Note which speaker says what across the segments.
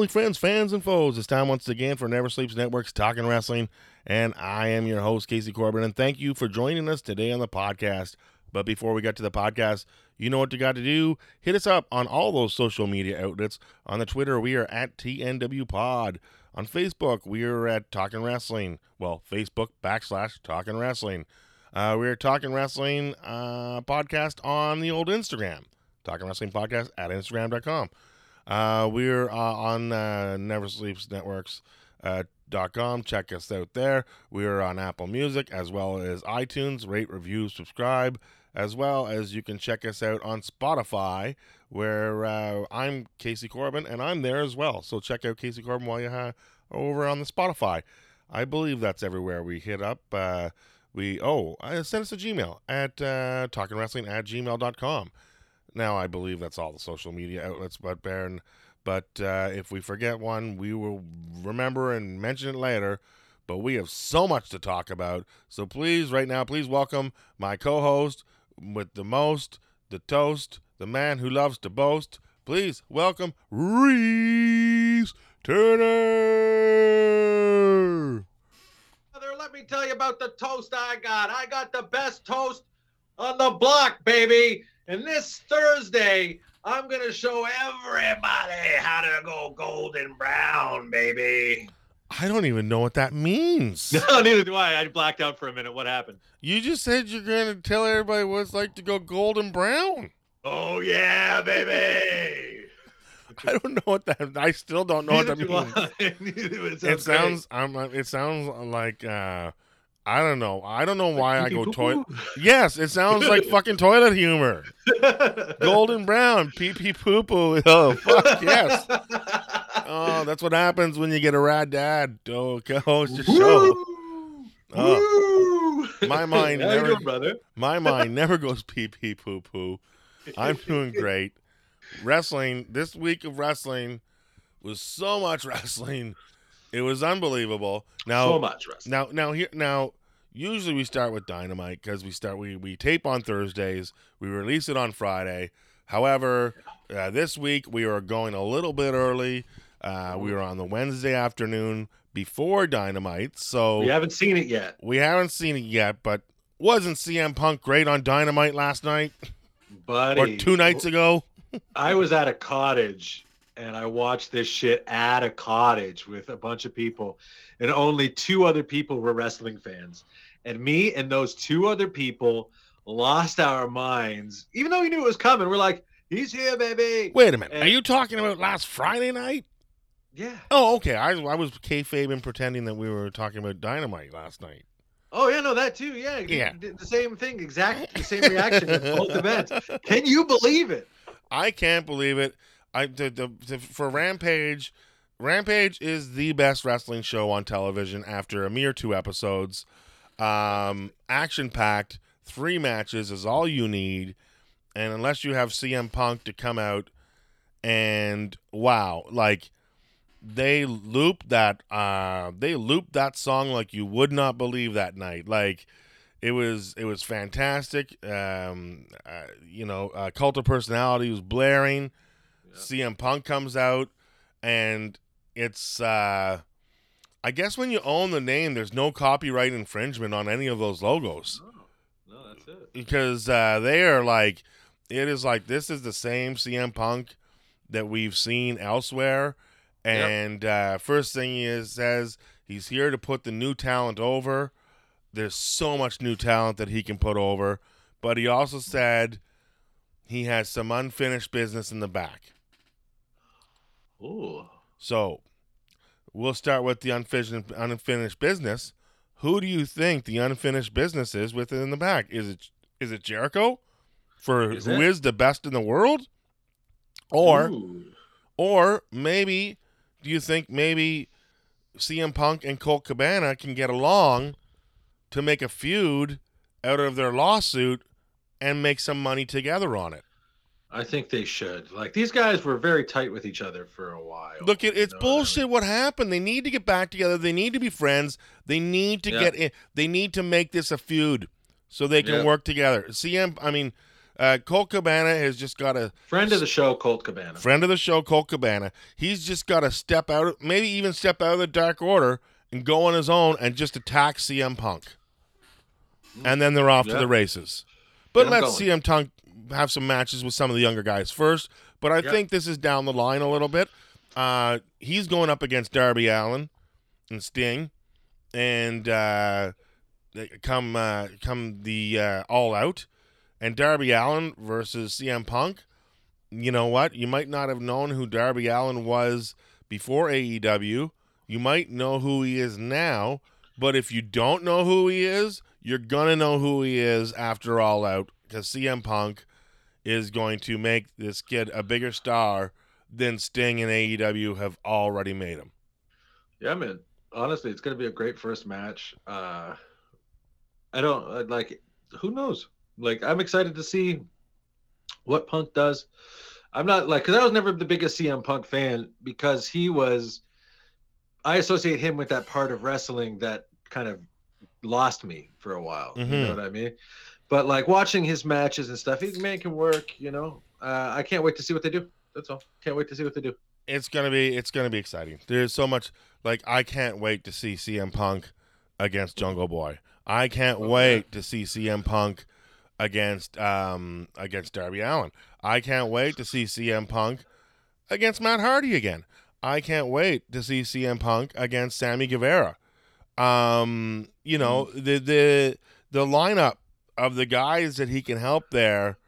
Speaker 1: Family, friends, fans, and foes. It's time once again for Never Sleeps Network's Talking Wrestling, and I am your host, Casey Corbin, and thank you for joining us today on the podcast. But before we get to the podcast, you know what you got to do. Hit us up on all those social media outlets. On the Twitter, we are at TNW Pod. On Facebook, we are at Talking Wrestling. Well, Facebook backslash Talking Wrestling. Uh, we're Talking Wrestling uh, podcast on the old Instagram. Talking Wrestling Podcast at Instagram.com. Uh, we're uh, on uh, Never Sleeps Networks. Uh, dot com. Check us out there. We are on Apple Music as well as iTunes. Rate, review, subscribe, as well as you can check us out on Spotify, where uh, I'm Casey Corbin and I'm there as well. So check out Casey Corbin while you have over on the Spotify. I believe that's everywhere we hit up. Uh, we oh, uh, send us a Gmail at uh, talkingwrestling at gmail.com. Now I believe that's all the social media outlets, but Baron. But uh, if we forget one, we will remember and mention it later. But we have so much to talk about. So please, right now, please welcome my co-host with the most, the toast, the man who loves to boast. Please welcome Reese Turner.
Speaker 2: Brother, let me tell you about the toast I got. I got the best toast on the block, baby. And this Thursday, I'm going to show everybody how to go golden brown, baby.
Speaker 1: I don't even know what that means.
Speaker 2: No, neither do I. I blacked out for a minute. What happened?
Speaker 1: You just said you're going to tell everybody what it's like to go golden brown.
Speaker 2: Oh, yeah, baby.
Speaker 1: I don't know what that. I still don't know what that means.
Speaker 2: Neither- it sounds.
Speaker 1: I'm. It sounds like. uh I don't know. I don't know why I go toilet. Yes, it sounds like fucking toilet humor. Golden brown, pee pee poo poo. Oh fuck yes. Oh, that's what happens when you get a rad dad to host your show. Oh. My mind never-
Speaker 2: brother?
Speaker 1: My mind never goes pee pee poo poo. I'm doing great. Wrestling, this week of wrestling was so much wrestling. It was unbelievable. Now,
Speaker 2: so much wrestling.
Speaker 1: now, now, here, now, usually we start with Dynamite because we start, we, we tape on Thursdays, we release it on Friday. However, uh, this week we are going a little bit early. Uh, we were on the Wednesday afternoon before Dynamite, so
Speaker 2: We haven't seen it yet,
Speaker 1: we haven't seen it yet, but wasn't CM Punk great on Dynamite last night
Speaker 2: buddy.
Speaker 1: or two nights ago?
Speaker 2: I was at a cottage and I watched this shit at a cottage with a bunch of people, and only two other people were wrestling fans. And me and those two other people lost our minds, even though we knew it was coming. We're like, he's here, baby.
Speaker 1: Wait a minute. Are you talking about last Friday night?
Speaker 2: Yeah.
Speaker 1: Oh, okay. I, I was and pretending that we were talking about Dynamite last night.
Speaker 2: Oh, yeah, no, that too. Yeah.
Speaker 1: Yeah.
Speaker 2: The, the same thing, exactly the same reaction at both events. Can you believe it?
Speaker 1: I can't believe it. I the, the, the for Rampage, Rampage is the best wrestling show on television after a mere two episodes. Um, action packed, three matches is all you need, and unless you have CM Punk to come out and wow, like they looped that uh they looped that song like you would not believe that night. Like it was it was fantastic. Um, uh, you know, uh, Cult of Personality was blaring. CM Punk comes out, and it's uh, I guess when you own the name, there's no copyright infringement on any of those logos
Speaker 2: No, no, that's it.
Speaker 1: because uh, they are like it is like this is the same CM Punk that we've seen elsewhere.
Speaker 2: Yep.
Speaker 1: And uh, first thing he is, says he's here to put the new talent over. There's so much new talent that he can put over, but he also said he has some unfinished business in the back.
Speaker 2: Ooh.
Speaker 1: So we'll start with the unfinished unfinished business. Who do you think the unfinished business is within the back? Is it is it Jericho for
Speaker 2: Is
Speaker 1: who
Speaker 2: it?
Speaker 1: is the best in the world, or
Speaker 2: Ooh.
Speaker 1: Or maybe, do you think maybe CM Punk and Colt Cabana can get along to make a feud out of their lawsuit and make some money together on it?
Speaker 2: I think they should. Like these guys were very tight with each other for a while.
Speaker 1: Look, it, it's
Speaker 2: You know what I
Speaker 1: bullshit. What happened? They need to get back together. They need to be friends. They need to
Speaker 2: Yeah.
Speaker 1: get in. They need to make this a feud so they can
Speaker 2: Yeah.
Speaker 1: work together. CM, I mean, uh, Colt Cabana has just got a
Speaker 2: Friend of the show, Colt Cabana.
Speaker 1: friend of the show, Colt Cabana. He's just got to step out, maybe even step out of the Dark Order and go on his own and just attack CM Punk. And then they're off to the races. But
Speaker 2: Get 'em
Speaker 1: let's
Speaker 2: going.
Speaker 1: CM Punk have some matches with some of the younger guys first. But I
Speaker 2: Yeah.
Speaker 1: think this is down the line a little bit. Uh, he's going up against Darby Allin and Sting, and uh, come uh, come the uh, All Out, and Darby Allin versus CM Punk. You know what? You might not have known who Darby Allin was before AEW. You might know who he is now, but if you don't know who he is, you're gonna know who he is after All Out because CM Punk is going to make this kid a bigger star than Sting and AEW have already made him.
Speaker 2: Yeah, man. Honestly, it's gonna be a great first match. Uh I don't uh, like. Who knows? Like, I'm excited to see what Punk does. I'm not like because I was never the biggest CM Punk fan because he was. I associate him with that part of wrestling that kind of lost me for a while. You
Speaker 1: Mhm.
Speaker 2: know what I mean? But like watching his matches and stuff, he man can work. You know, uh, I can't wait to see what they do. That's all. Can't wait to see what they do.
Speaker 1: It's gonna be it's gonna be exciting. There's so much like I can't wait to see CM Punk against Jungle Boy. I can't
Speaker 2: Oh,
Speaker 1: wait to see CM Punk against um against Darby Allin. I can't wait to see CM Punk against Matt Hardy again. I can't wait to see CM Punk against Sammy Guevara. Um, you know, the the the lineup of the guys that he can help there,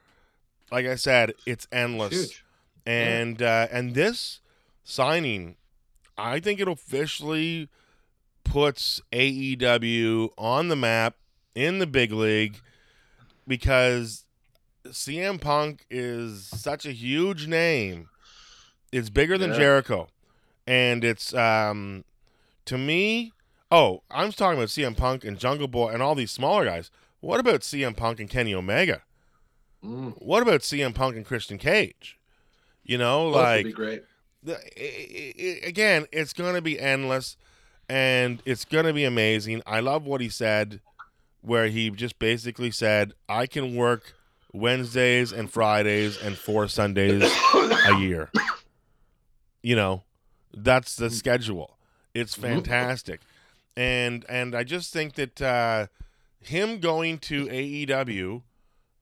Speaker 1: like I said, it's endless
Speaker 2: Huge.
Speaker 1: and uh, and this signing, I think it officially puts AEW on the map in the big league because CM Punk is such a huge name. It's bigger than
Speaker 2: Yeah.
Speaker 1: Jericho, and it's um to me. Oh, I'm talking about CM Punk and Jungle Boy and all these smaller guys. What about CM Punk and Kenny Omega?
Speaker 2: Mm,
Speaker 1: What about CM Punk and Christian Cage? You know,
Speaker 2: both would
Speaker 1: like
Speaker 2: be great.
Speaker 1: the, i i again, it's going to be endless and it's going to be amazing. I love what he said, where he just basically said, I can work Wednesdays and Fridays and four Sundays a year. You know, that's the schedule. It's fantastic. And and I just think that uh, him going to AEW,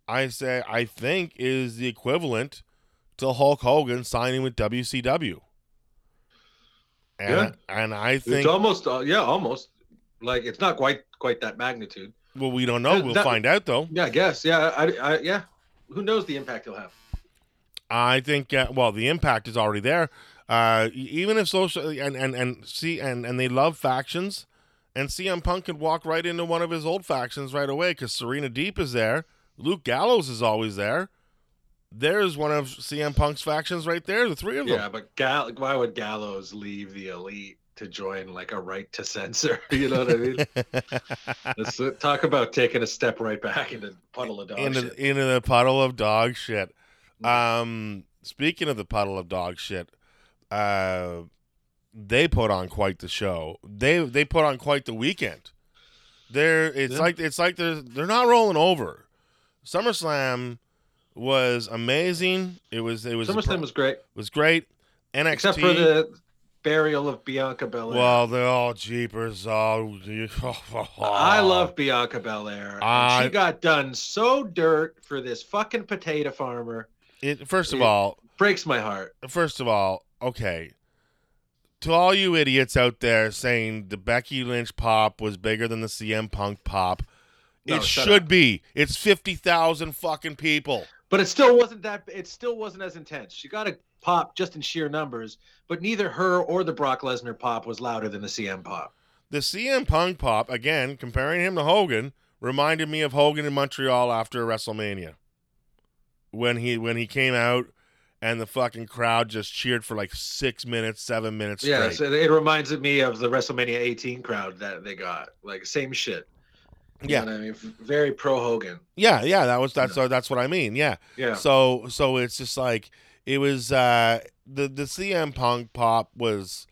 Speaker 1: I say I think is the equivalent to Hulk Hogan signing with WCW. And
Speaker 2: Yeah.
Speaker 1: and I think It's
Speaker 2: almost, uh, yeah, almost. Like it's not quite quite that magnitude.
Speaker 1: well we don't know.
Speaker 2: that-
Speaker 1: We'll
Speaker 2: that-
Speaker 1: find out though.
Speaker 2: Yeah, I guess. Yeah, I, I, yeah. Who knows the impact he'll have?
Speaker 1: I think uh, well the impact is already there. Uh, even if social and and and see and and they love factions, and CM Punk could walk right into one of his old factions right away because Serena Deeb is there. Luke Gallows is always there. There's one of CM Punk's factions right there. The three of them.
Speaker 2: Yeah, but Gal- why would Gallows leave the elite to join like a right to censor? You know what I mean? Let's uh, talk about taking a step right back into puddle of dog
Speaker 1: into
Speaker 2: shit.
Speaker 1: into the puddle of dog shit. Um, speaking of the puddle of dog shit, uh, they put on quite the show. They they put on quite the weekend. They're it's
Speaker 2: Yeah.
Speaker 1: like it's like they're they're not rolling over. SummerSlam was amazing. It was it was
Speaker 2: SummerSlam was great,
Speaker 1: was great. NXT
Speaker 2: except for the burial of Bianca Belair.
Speaker 1: well, they're all jeepers. Oh, oh, oh, oh.
Speaker 2: I love Bianca Belair.
Speaker 1: I-
Speaker 2: she got done so dirt for this fucking potato farmer.
Speaker 1: it. First of
Speaker 2: Yeah.
Speaker 1: all,
Speaker 2: Breaks my heart.
Speaker 1: first of all, okay. To all you idiots out there saying the Becky Lynch pop was bigger than the CM Punk pop,
Speaker 2: No,
Speaker 1: it should
Speaker 2: up.
Speaker 1: be. It's fifty thousand fucking people.
Speaker 2: But it still wasn't that. It still wasn't as intense. She got a pop just in sheer numbers, but neither her or the Brock Lesnar pop was louder than the CM pop.
Speaker 1: The CM Punk pop, again, comparing him to Hogan, reminded me of Hogan in Montreal after WrestleMania. When he when he came out and the fucking crowd just cheered for like six minutes, seven minutes
Speaker 2: Yeah,
Speaker 1: straight.
Speaker 2: so it reminds me of the WrestleMania 18 crowd that they got. Like same shit. You
Speaker 1: Yeah.
Speaker 2: I mean, very pro Hogan.
Speaker 1: yeah, yeah, that was that's that's what I mean. Yeah.
Speaker 2: Yeah,
Speaker 1: So so it's just like it was uh the the CM Punk pop was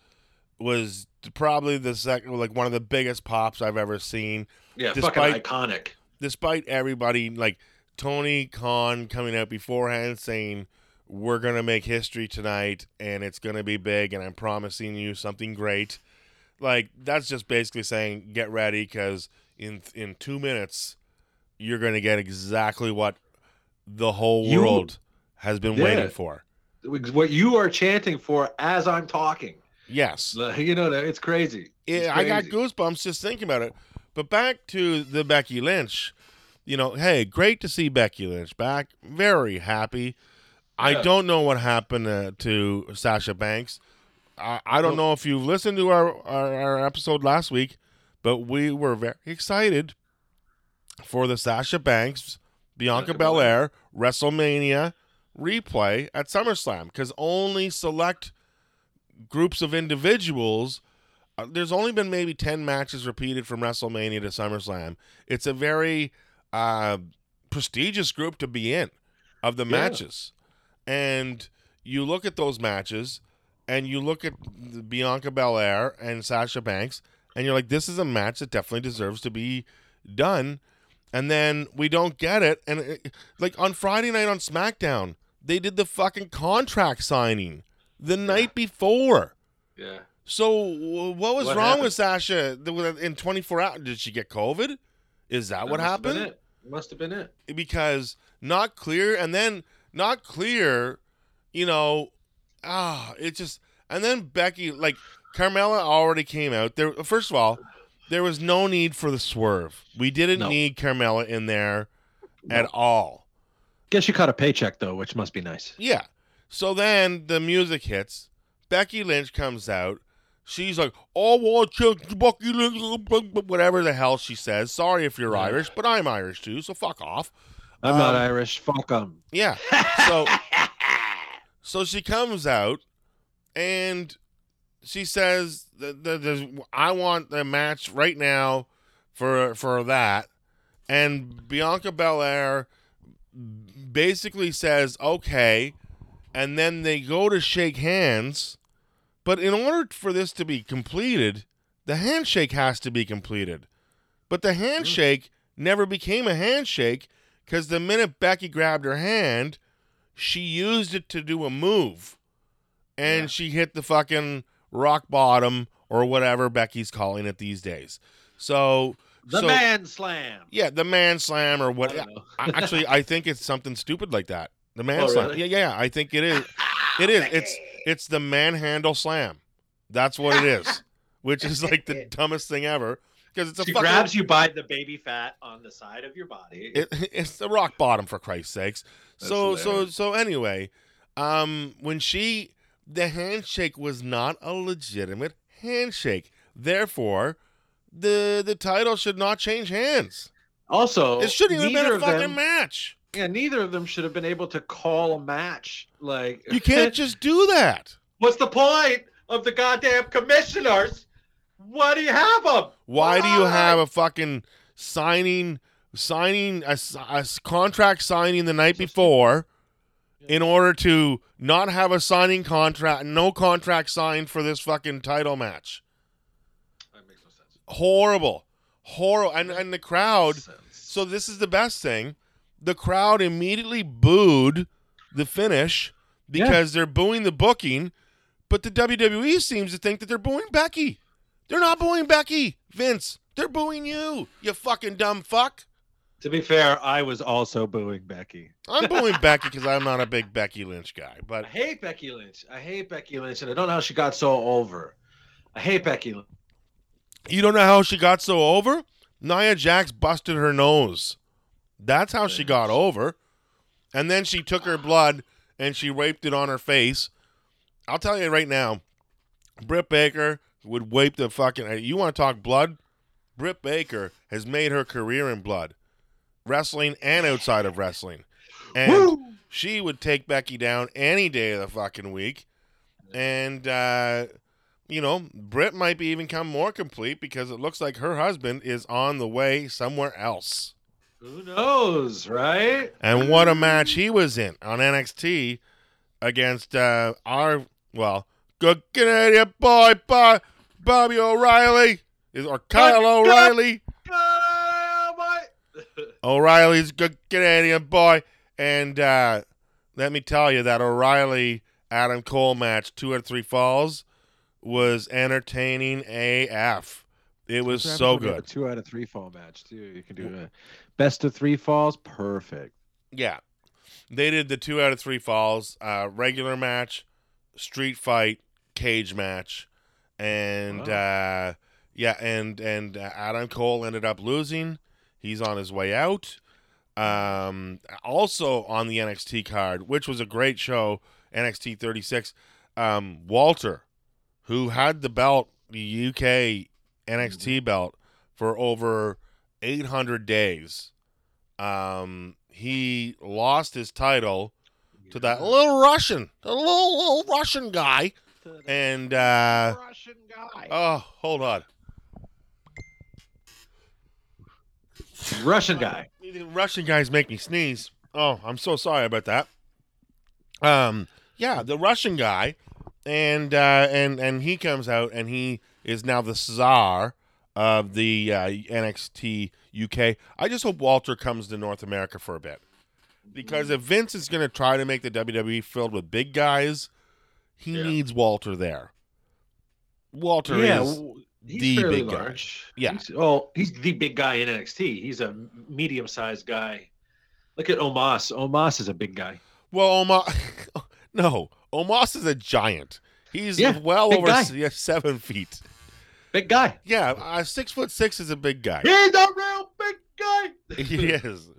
Speaker 1: was probably the second like one of the biggest pops I've ever seen.
Speaker 2: yeah,
Speaker 1: despite-
Speaker 2: fucking iconic.
Speaker 1: Despite everybody like Tony Khan coming out beforehand saying we're gonna make history tonight and it's gonna be big and I'm promising you something great. Like that's just basically saying get ready because in in two minutes you're gonna get exactly what the whole
Speaker 2: You-
Speaker 1: world has been
Speaker 2: Yeah.
Speaker 1: waiting for.
Speaker 2: What you are chanting for as I'm talking.
Speaker 1: Yes,
Speaker 2: You know, that it's crazy. It's
Speaker 1: Yeah, I got goosebumps just thinking about it. But back to the Becky Lynch, you know, hey, great to see Becky Lynch back. Very happy. I
Speaker 2: Yeah.
Speaker 1: don't know what happened uh, to Sasha Banks. I, I don't
Speaker 2: Well-
Speaker 1: know if you've listened to our, our, our episode last week, but we were very excited for the Sasha Banks, Bianca Belair WrestleMania replay at SummerSlam because only select groups of individuals. Uh, there's only been maybe 10 matches repeated from WrestleMania to SummerSlam. It's a very uh, prestigious group to be in of the
Speaker 2: Yeah.
Speaker 1: matches. And you look at those matches and you look at Bianca Belair and Sasha Banks, and you're like, this is a match that definitely deserves to be done. And then we don't get it. And it, like on Friday night on SmackDown, they did the fucking contract signing the night before.
Speaker 2: Yeah.
Speaker 1: So what was
Speaker 2: What
Speaker 1: wrong
Speaker 2: happened?
Speaker 1: with Sasha in 24 hours? Did she get COVID? Is that,
Speaker 2: That
Speaker 1: what
Speaker 2: must have
Speaker 1: happened?
Speaker 2: it. Must have been it.
Speaker 1: Because not clear, and then not clear. You know, ah, it just and then Becky like Carmella already came out there. First of all, there was no need for the swerve. We didn't
Speaker 2: No.
Speaker 1: need Carmella in there at all.
Speaker 2: Guess you caught a paycheck though, which must be nice.
Speaker 1: Yeah. So then the music hits. Becky Lynch comes out. She's like, "Oh, check Becky Lynch," whatever the hell she says. Sorry if you're Irish, but I'm Irish too, so fuck off.
Speaker 2: I'm not
Speaker 1: um,
Speaker 2: Irish. Fuck Fuck 'em.
Speaker 1: Yeah. So, so she comes out, and she says, that that there's, "I want the match right now for for that," and Bianca Belair basically says, "Okay," and then they go to shake hands, but in order for this to be completed, the handshake has to be completed, but the hmm. handshake never became a handshake because the minute Becky grabbed her hand, she used it to do a move, and
Speaker 2: Yeah.
Speaker 1: she hit the fucking rock bottom or whatever Becky's calling it these days. So
Speaker 2: The
Speaker 1: so,
Speaker 2: man slam.
Speaker 1: yeah, the man slam or what?
Speaker 2: I.
Speaker 1: I- Actually, I think it's something stupid like that. The man
Speaker 2: Oh,
Speaker 1: slam.
Speaker 2: really?
Speaker 1: Yeah, yeah, I think it is. It is. It's it's the manhandle slam. That's what it is. Which is like the dumbest thing ever because it's a
Speaker 2: she
Speaker 1: fucking
Speaker 2: grabs you by the baby fat on the side of your body.
Speaker 1: it, it's the rock bottom for Christ's sakes.
Speaker 2: That's
Speaker 1: so so
Speaker 2: hilarious.
Speaker 1: so anyway, um, when she the handshake was not a legitimate handshake, therefore, the the title should not change hands.
Speaker 2: also,
Speaker 1: It shouldn't even have been a fucking
Speaker 2: them,
Speaker 1: match.
Speaker 2: Yeah, neither of them should have been able to call a match. Like
Speaker 1: You can't just do that.
Speaker 2: What's the point of the goddamn commissioners? Why do you have them?
Speaker 1: Why do you have a fucking signing signing a, s- a s- contract signing the night before in order to not have a signing contract no contract signed for this fucking title match?
Speaker 2: That makes no sense.
Speaker 1: horrible. Horrible and, and the crowd so this is the best thing. The crowd immediately booed the finish
Speaker 2: Yeah.
Speaker 1: because they're booing the booking but the WWE seems to think that they're booing Becky they're not booing Becky Vince they're booing you you fucking dumb fuck
Speaker 2: To be fair, I was also booing Becky.
Speaker 1: I'm booing Becky because I'm not a big Becky Lynch guy but
Speaker 2: I hate Becky Lynch. I hate Becky Lynch, and I don't know how she got so over. I hate Becky
Speaker 1: You don't know how she got so over? Nia Jax busted her nose. That's how she got over. And then she took her blood and she raped it on her face. I'll tell you right now, Britt Baker would wipe the fucking. You want to talk blood? Britt Baker has made her career in blood, wrestling and outside of wrestling. and
Speaker 2: Woo!
Speaker 1: she would take Becky down any day of the fucking week. And uh, you know, Britt might be even come more complete because it looks like her husband is on the way somewhere else.
Speaker 2: Who knows, right?
Speaker 1: And what a match he was in on NXT against uh, our well, good Canadian boy, Bob, Bobby O'Reilly, is or Kyle
Speaker 2: Good-
Speaker 1: O'Reilly.
Speaker 2: Oh,
Speaker 1: O'Reilly's good Canadian boy, and uh, let me tell you that O'Reilly Adam Cole match, two out of three falls, was entertaining AF. It was so
Speaker 3: happens when you have
Speaker 1: good.
Speaker 3: A two out of three fall match too. You can do a best of three falls. Perfect.
Speaker 1: Yeah. They did the two out of three falls, uh, regular match, street fight, cage match, and uh, yeah, and and uh, Adam Cole ended up losing. He's on his way out. Um, also on the NXT card, which was a great show, NXT 36. Um, Walter, who had the belt, the UK NXT belt, for over 800 days. Um, he lost his title to that little Russian, the little little Russian guy, and uh,
Speaker 3: Russian guy.
Speaker 1: oh, hold on,
Speaker 2: Russian guy.
Speaker 1: The Russian guys make me sneeze. Oh, I'm so sorry about that. Um, yeah, the Russian guy, and uh, and and he comes out and he is now the czar of the uh, NXT UK. I just hope Walter comes to North America for a bit, because if Vince is going to try to make the WWE filled with big guys, he
Speaker 2: Yeah.
Speaker 1: needs Walter there. Walter
Speaker 2: yeah,
Speaker 1: is
Speaker 2: he's
Speaker 1: the big guy.
Speaker 2: large.
Speaker 1: Yeah.
Speaker 2: He's, oh, he's the big guy in NXT. He's a medium-sized guy. Look at Omos. Omos is a big guy.
Speaker 1: Well, Omos, no, Omos is a giant. He's
Speaker 2: Yeah,
Speaker 1: well over
Speaker 2: guy.
Speaker 1: yeah, seven feet.
Speaker 2: Big guy.
Speaker 1: Yeah, uh, six foot six is a big guy.
Speaker 2: He's a real big guy.
Speaker 1: he is,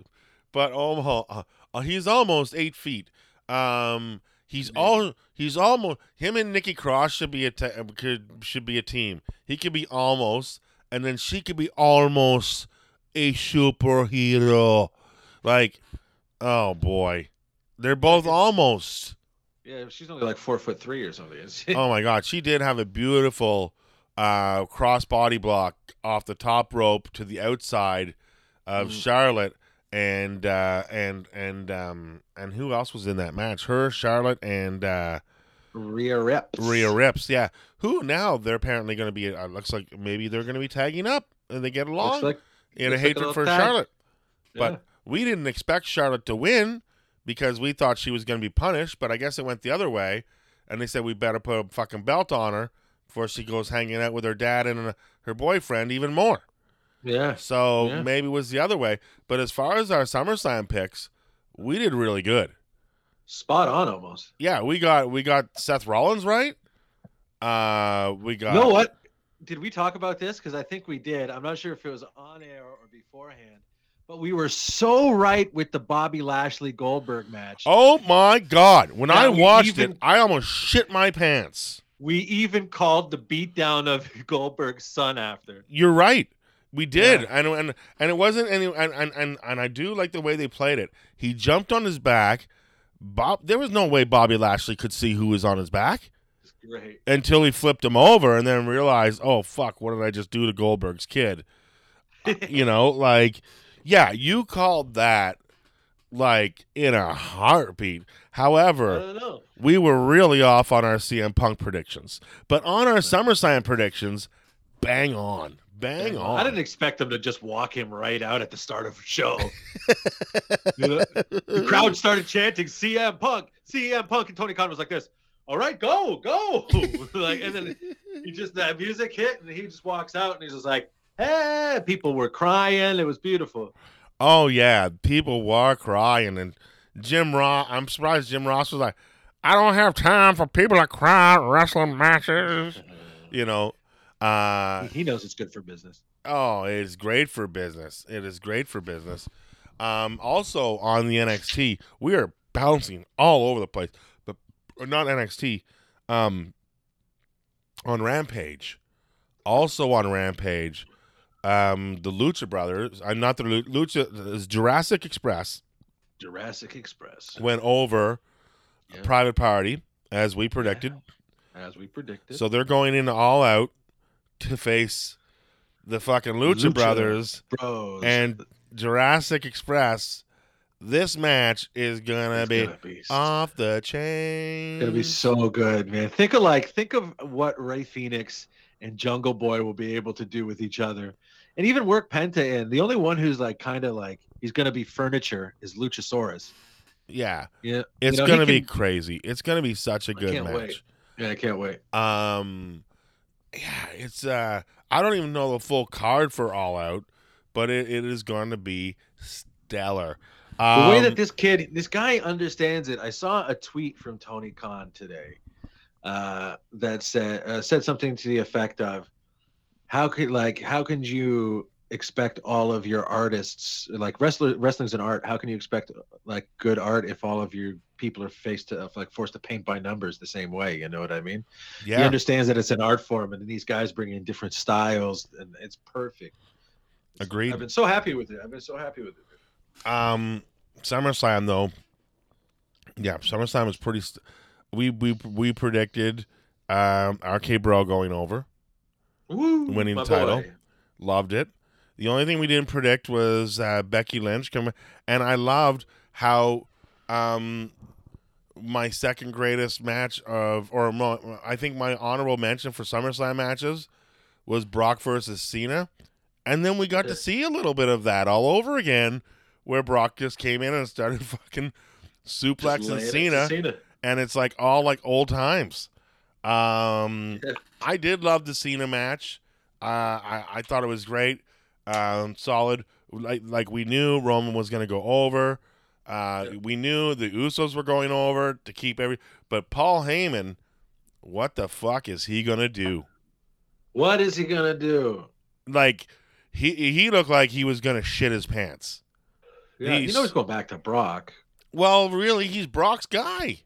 Speaker 1: but Omaha, uh, uh, he's almost eight feet. Um, he's all he's almost him and Nikki Cross should be a te- could should be a team. He could be almost, and then she could be almost a superhero. Like, oh boy, they're both almost.
Speaker 2: Yeah, she's only like four foot three or something.
Speaker 1: oh my god, she did have a beautiful uh, cross body block off the top rope to the outside of
Speaker 2: Mhm.
Speaker 1: Charlotte and uh, and and um, and who else was in that match? Her, Charlotte, and uh,
Speaker 2: Rhea Rips.
Speaker 1: Rhea Rips. Yeah, who now they're apparently going to be. Uh, looks like maybe they're going to be tagging up and they get along.
Speaker 2: Like
Speaker 1: in a
Speaker 2: looks like a
Speaker 1: hatred for
Speaker 2: tag.
Speaker 1: Charlotte.
Speaker 2: yeah.
Speaker 1: But we didn't expect Charlotte to win because we thought she was going to be punished, but I guess it went the other way. And they said we better put a fucking belt on her before she goes hanging out with her dad and uh, her boyfriend even more.
Speaker 2: Yeah.
Speaker 1: So
Speaker 2: Yeah.
Speaker 1: maybe it was the other way. But as far as our SummerSlam picks, we did really good.
Speaker 2: Spot on almost.
Speaker 1: Yeah, we got we got Seth Rollins right. Uh, we got
Speaker 2: You know what? Did we talk about this? Because I think we did. I'm not sure if it was on air or beforehand, but we were so right with the Bobby Lashley Goldberg match.
Speaker 1: Oh my God! When I watched
Speaker 2: even-
Speaker 1: it, I almost shit my pants.
Speaker 2: We even called the beatdown of Goldberg's son after.
Speaker 1: You're right. We did,
Speaker 2: Yeah.
Speaker 1: and and and it wasn't any, and, and and and I do like the way they played it. He jumped on his back. Bob, there was no way Bobby Lashley could see who was on his back
Speaker 2: great.
Speaker 1: until he flipped him over, and then realized, oh fuck, what did I just do to Goldberg's kid? Uh, you know, like, yeah, you called that like in a heartbeat. However, we were really off on our CM Punk predictions, but on our SummerSlam predictions, bang on, bang on.
Speaker 2: I didn't expect them to just walk him right out at the start of a show. The crowd started chanting CM Punk, CM Punk, and Tony Khan was like this. All right, go, go. like, and then he just that music hit, and he just walks out, and he's just like, "Hey!" People were crying. It was beautiful.
Speaker 1: Oh yeah, people were crying, and Jim Ross. I'm surprised Jim Ross was like, "I don't have time for people to cry at wrestling matches." You know, uh,
Speaker 2: he knows it's good for business.
Speaker 1: oh, it is great for business. It is great for business. Um, also on the NXT, we are bouncing all over the place, but not NXT. Um, on Rampage, also on Rampage, um, the Lucha Brothers. I'm not the Lu- Lucha. Is Jurassic Express.
Speaker 2: Jurassic Express,
Speaker 1: went over
Speaker 2: Yeah.
Speaker 1: Private Party as we predicted.
Speaker 2: as we predicted.
Speaker 1: So they're going in all out to face the fucking Lucha,
Speaker 2: Lucha.
Speaker 1: Brothers
Speaker 2: bros,
Speaker 1: and Jurassic Express. This match is gonna be
Speaker 2: gonna be
Speaker 1: off the chain.
Speaker 2: It's gonna be so good, man. Think of like think of what Rey Fénix and Jungle Boy will be able to do with each other, and even work Penta in. The only one who's like kind of like he's gonna be furniture is Luchasaurus.
Speaker 1: yeah,
Speaker 2: Yeah,
Speaker 1: it's
Speaker 2: know,
Speaker 1: gonna be
Speaker 2: can-
Speaker 1: crazy. It's gonna be such a good
Speaker 2: can't
Speaker 1: match.
Speaker 2: wait. yeah. I can't wait.
Speaker 1: Um, yeah, it's uh, I don't even know the full card for All Out, but it, it is going to be stellar.
Speaker 2: The
Speaker 1: Um,
Speaker 2: way that this kid, this guy understands it. I saw a tweet from Tony Khan today uh, that said uh, said something to the effect of, "How could like how can you expect all of your artists like wrestler wrestling's an art? How can you expect like good art if all of your people are faced to like forced to paint by numbers the same way? You know what I mean?
Speaker 1: yeah.
Speaker 2: He understands that it's an art form, and these guys bring in different styles, and it's perfect.
Speaker 1: agreed.
Speaker 2: I've been so happy with it. I've been so happy with it.
Speaker 1: Um, SummerSlam though, yeah, SummerSlam was pretty. St- we we we predicted um RK Bro going over,
Speaker 2: Woo,
Speaker 1: Winning the title.
Speaker 2: boy.
Speaker 1: loved it. The only thing we didn't predict was uh, Becky Lynch coming, and I loved how um my second greatest match of, or mo- I think my honorable mention for SummerSlam matches was Brock versus Cena, and then we got to see a little bit of that all over again, where Brock just came in and started fucking suplexing
Speaker 2: lay it to
Speaker 1: Cena,
Speaker 2: Cena.
Speaker 1: and it's like all like old times. Um, I did love the Cena match. Uh, I I thought it was great, um, solid. Like like we knew Roman was gonna go over. Uh,
Speaker 2: Yeah.
Speaker 1: We knew the Usos were going over to keep every. But Paul Heyman, what the fuck is he gonna do?
Speaker 2: What is he gonna do?
Speaker 1: Like he he looked like he was gonna shit his pants.
Speaker 2: Yeah, you
Speaker 1: He's-
Speaker 2: know he's going back to Brock.
Speaker 1: Well, really, he's Brock's guy.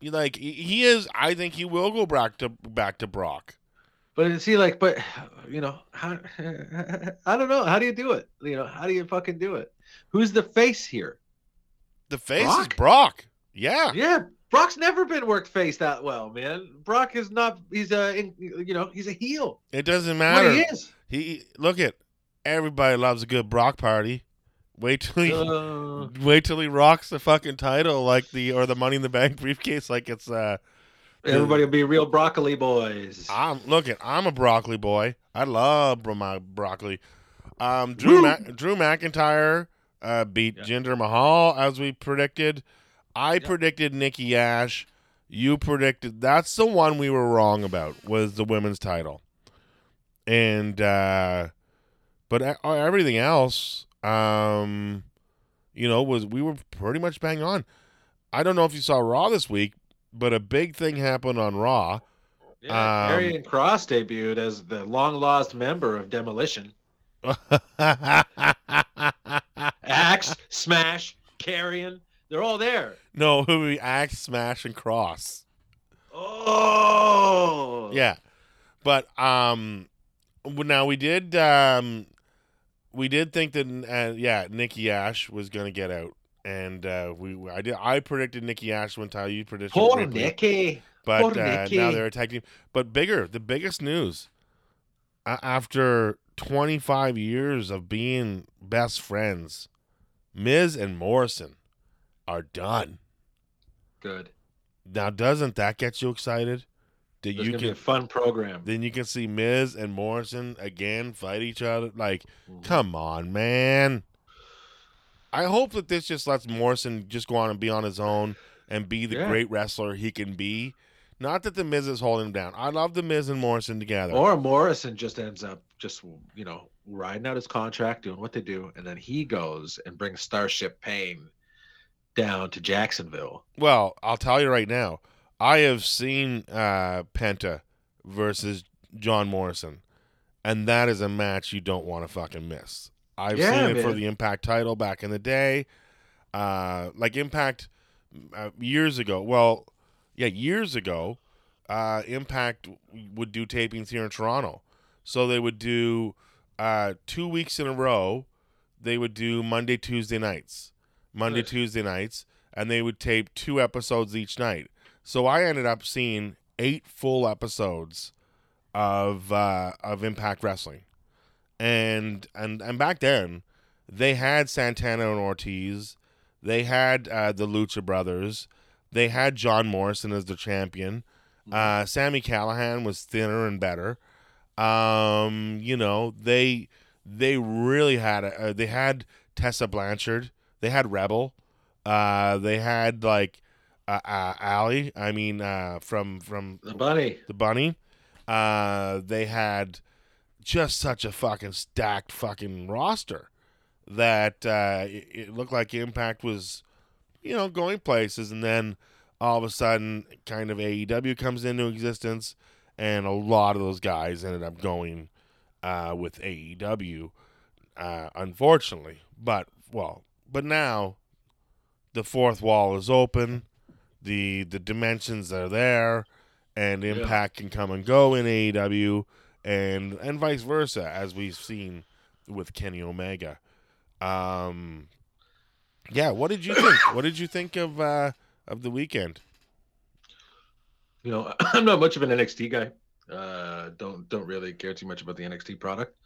Speaker 1: Like he- he is. I think he will go back to back to Brock.
Speaker 2: But see, like? But you know, how? I don't know. How do you do it? You know, how do you fucking do it? Who's the face here?
Speaker 1: The face
Speaker 2: Brock?
Speaker 1: is Brock. Yeah.
Speaker 2: Yeah, Brock's never been worked face that well, man. Brock is not. He's a. You know, he's a heel.
Speaker 1: It doesn't
Speaker 2: What
Speaker 1: matter.
Speaker 2: he is.
Speaker 1: He look at everybody loves a good Brock party. Wait till he
Speaker 2: Uh,
Speaker 1: wait till he rocks the fucking title like the or the Money in the Bank briefcase like it's uh.
Speaker 2: Everybody will be real broccoli boys.
Speaker 1: I'm looking. I'm a broccoli boy. I love my broccoli. Um, Drew
Speaker 2: Woo!
Speaker 1: Mac- Drew McIntyre uh, beat
Speaker 2: Yeah.
Speaker 1: Jinder Mahal as we predicted. I
Speaker 2: Yeah.
Speaker 1: predicted Nikki Ash. You predicted that's the one we were wrong about was the women's title, and uh, but e- everything else, um, you know, was we were pretty much bang on. I don't know if you saw Raw this week, but a big thing happened on Raw.
Speaker 2: yeah,
Speaker 1: um,
Speaker 2: Karrion Kross debuted as the long lost member of Demolition. Axe, Smash, Karrion. They're all there.
Speaker 1: no, we axe, smash, and cross.
Speaker 2: Oh.
Speaker 1: Yeah, but um, now we did um, we did think that uh, yeah, Nikki Ash was gonna get out, and uh, we I did I predicted Nikki Ash one time. You predicted
Speaker 2: Poor
Speaker 1: Ripley,
Speaker 2: Nikki.
Speaker 1: but
Speaker 2: poor
Speaker 1: uh,
Speaker 2: Nikki.
Speaker 1: now they're attacking. But bigger, the biggest news a- after 25 years of being best friends, Miz and Morrison are done.
Speaker 2: Good.
Speaker 1: Now, doesn't that get you excited? That
Speaker 2: It's
Speaker 1: you
Speaker 2: gonna be
Speaker 1: can
Speaker 2: a fun program.
Speaker 1: then you can see Miz and Morrison again fight each other. Like,
Speaker 2: Mhm.
Speaker 1: come on, man. I hope that this just lets Morrison just go on and be on his own and be the
Speaker 2: Yeah.
Speaker 1: great wrestler he can be. Not that the Miz is holding him down. I love the Miz and Morrison together.
Speaker 2: Or Morrison just ends up just you know riding out his contract, doing what they do, and then he goes and brings Starship Pain down to Jacksonville.
Speaker 1: Well, I'll tell you right now, I have seen uh, Penta versus John Morrison, and that is a match you don't want to fucking miss. I've
Speaker 2: Yeah,
Speaker 1: seen it for the Impact title back in the day, uh, like Impact uh, years ago. Well, yeah, years ago, uh, Impact would do tapings here in Toronto, so they would do uh, two weeks in a row. They would do Monday, Tuesday nights. Monday,
Speaker 2: Nice.
Speaker 1: Tuesday nights, and they would tape two episodes each night. So I ended up seeing eight full episodes of uh, of Impact Wrestling, and and and back then they had Santana and Ortiz, they had uh, the Lucha Brothers, they had John Morrison as the champion. Uh, Sami Callihan was thinner and better. Um, you know they they really had a, uh, they had Tessa Blanchard, they had Rebel, uh, they had like uh, uh, Allie. I mean, uh, from from
Speaker 2: The bunny.
Speaker 1: the bunny. Uh, they had just such a fucking stacked fucking roster that uh, it, it looked like Impact was, you know, going places, and then all of a sudden, kind of AEW comes into existence, and a lot of those guys ended up going uh, with AEW, uh, unfortunately. But well, but now the fourth wall is open, the the dimensions are there, and
Speaker 2: Yeah.
Speaker 1: Impact can come and go in AEW, and and vice versa, as we've seen with Kenny Omega. Um, yeah, what did you think? what did you think of uh, of the weekend?
Speaker 2: You know, I'm not much of an NXT guy. Uh, don't don't really care too much about the NXT product.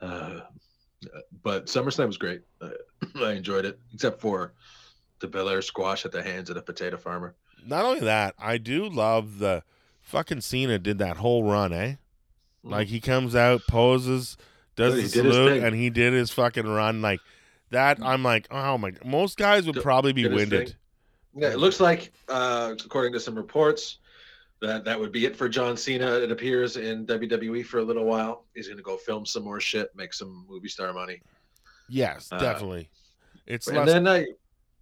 Speaker 2: Uh, but SummerSlam was great. Uh, I enjoyed it, except for the Belair squash at the hands of the potato farmer.
Speaker 1: Not only that, I do love the fucking Cena did that whole run, eh? Like he comes out, poses, does
Speaker 2: Yeah,
Speaker 1: the
Speaker 2: he his
Speaker 1: salute, and he did his fucking run like that. I'm like, oh my! Most guys would probably be
Speaker 2: did
Speaker 1: winded.
Speaker 2: Yeah, it looks like, uh, according to some reports, that that would be it for John Cena. It appears in WWE for a little while. He's going to go film some more shit, make some movie star money,
Speaker 1: Yes,
Speaker 2: Uh,
Speaker 1: definitely. It's
Speaker 2: and
Speaker 1: less,
Speaker 2: then I,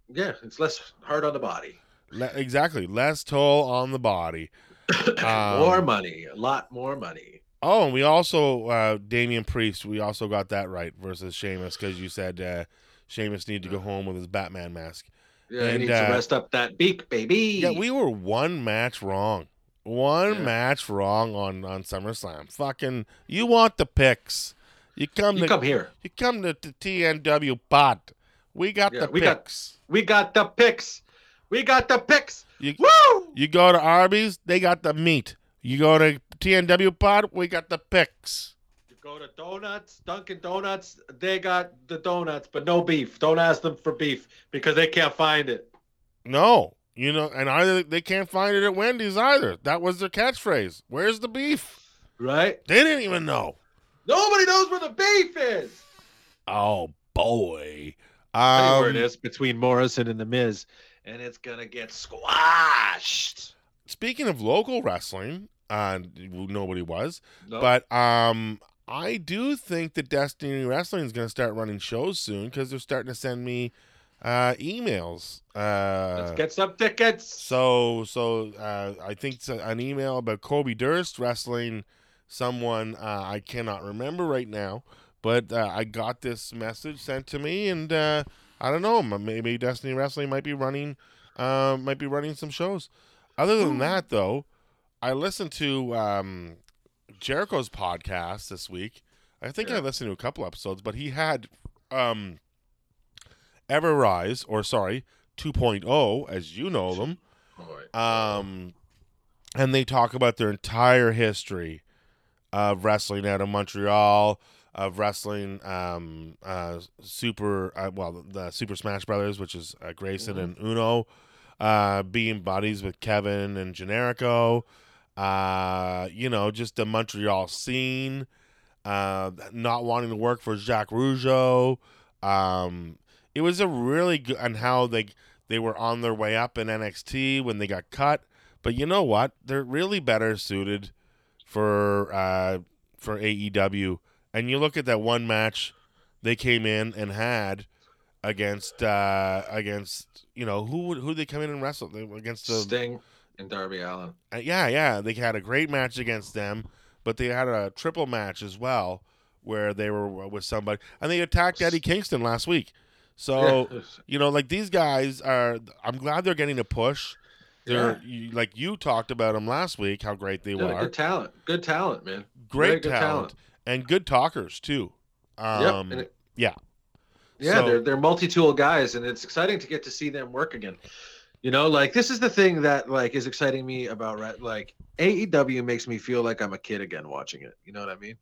Speaker 2: yeah, it's less hard on the body.
Speaker 1: le- exactly less toll on the body. Um,
Speaker 2: more money, a lot more money.
Speaker 1: Oh, and we also uh Damian Priest. We also got that right versus Sheamus because you said uh Sheamus needed to go home with his Batman mask.
Speaker 2: Yeah,
Speaker 1: and,
Speaker 2: he needs
Speaker 1: uh,
Speaker 2: to rest up that beak, baby.
Speaker 1: Yeah, we were one match wrong. One
Speaker 2: Yeah.
Speaker 1: match wrong on on SummerSlam. Fucking, you want the picks? You come
Speaker 2: you
Speaker 1: to
Speaker 2: come here.
Speaker 1: you come to the TNW pot. We got
Speaker 2: Yeah,
Speaker 1: the
Speaker 2: we got-
Speaker 1: picks.
Speaker 2: We got the picks. We got the picks.
Speaker 1: You
Speaker 2: Woo!
Speaker 1: you go to Arby's, they got the meat. You go to TNW pot, we got the picks.
Speaker 2: You go to Donuts, Dunkin' Donuts. They got the donuts, but no beef. Don't ask them for beef because they can't find it.
Speaker 1: No, you know, and either they can't find it at Wendy's either. That was their catchphrase. Where's the beef?
Speaker 2: Right?
Speaker 1: They didn't even know.
Speaker 2: Nobody knows where the beef is.
Speaker 1: Oh boy. Um,
Speaker 2: where it is between Morrison and the Miz, and it's gonna get squashed.
Speaker 1: speaking of local wrestling, uh, nobody was,
Speaker 2: No,
Speaker 1: but um, I do think that Destiny Wrestling is going to start running shows soon because they're starting to send me uh, emails.
Speaker 2: let's
Speaker 1: Uh,
Speaker 2: get some tickets.
Speaker 1: so, so uh, I think it's an email about Kobe Durst wrestling someone uh, I cannot remember right now, but uh, I got this message sent to me, and uh, I don't know, maybe Destiny Wrestling might be running, uh, might be running some shows. Other than that, though, I listened to um, Jericho's podcast this week. I think I listened to a couple episodes, but he had um, Ever Rise, or sorry, 2.0, as you know them. Um, and they talk about their entire history of wrestling out of Montreal, of wrestling um, uh, Super, uh, well, the Super Smash Brothers, which is uh, Grayson
Speaker 2: Mhm.
Speaker 1: and Uno, uh, being buddies with Kevin and Generico. Uh, you know, just the Montreal scene, uh, not wanting to work for Jacques Rougeau. Um, it was a really good, and how they they were on their way up in NXT when they got cut. But you know what? They're really better suited for uh, for AEW. And you look at that one match they came in and had against uh, against you know who would who they come in and wrestle against the
Speaker 2: Sting and Darby Allin.
Speaker 1: uh, yeah, yeah, they had a great match against them, but they had a triple match as well where they were with somebody, and they attacked Eddie Kingston last week. So
Speaker 2: Yeah.
Speaker 1: you know, like these guys are. I'm glad they're getting a push. They're you, like you talked about them last week, how great they
Speaker 2: Yeah,
Speaker 1: were.
Speaker 2: good talent. Good talent, man.
Speaker 1: Great talent.
Speaker 2: talent.
Speaker 1: and good talkers too. Um,
Speaker 2: yep. It, Yeah,
Speaker 1: So-
Speaker 2: they're they're multi-tool guys, and it's exciting to get to see them work again. You know, like this is the thing that like is exciting me about like AEW makes me feel like I'm a kid again watching it. You know what I mean?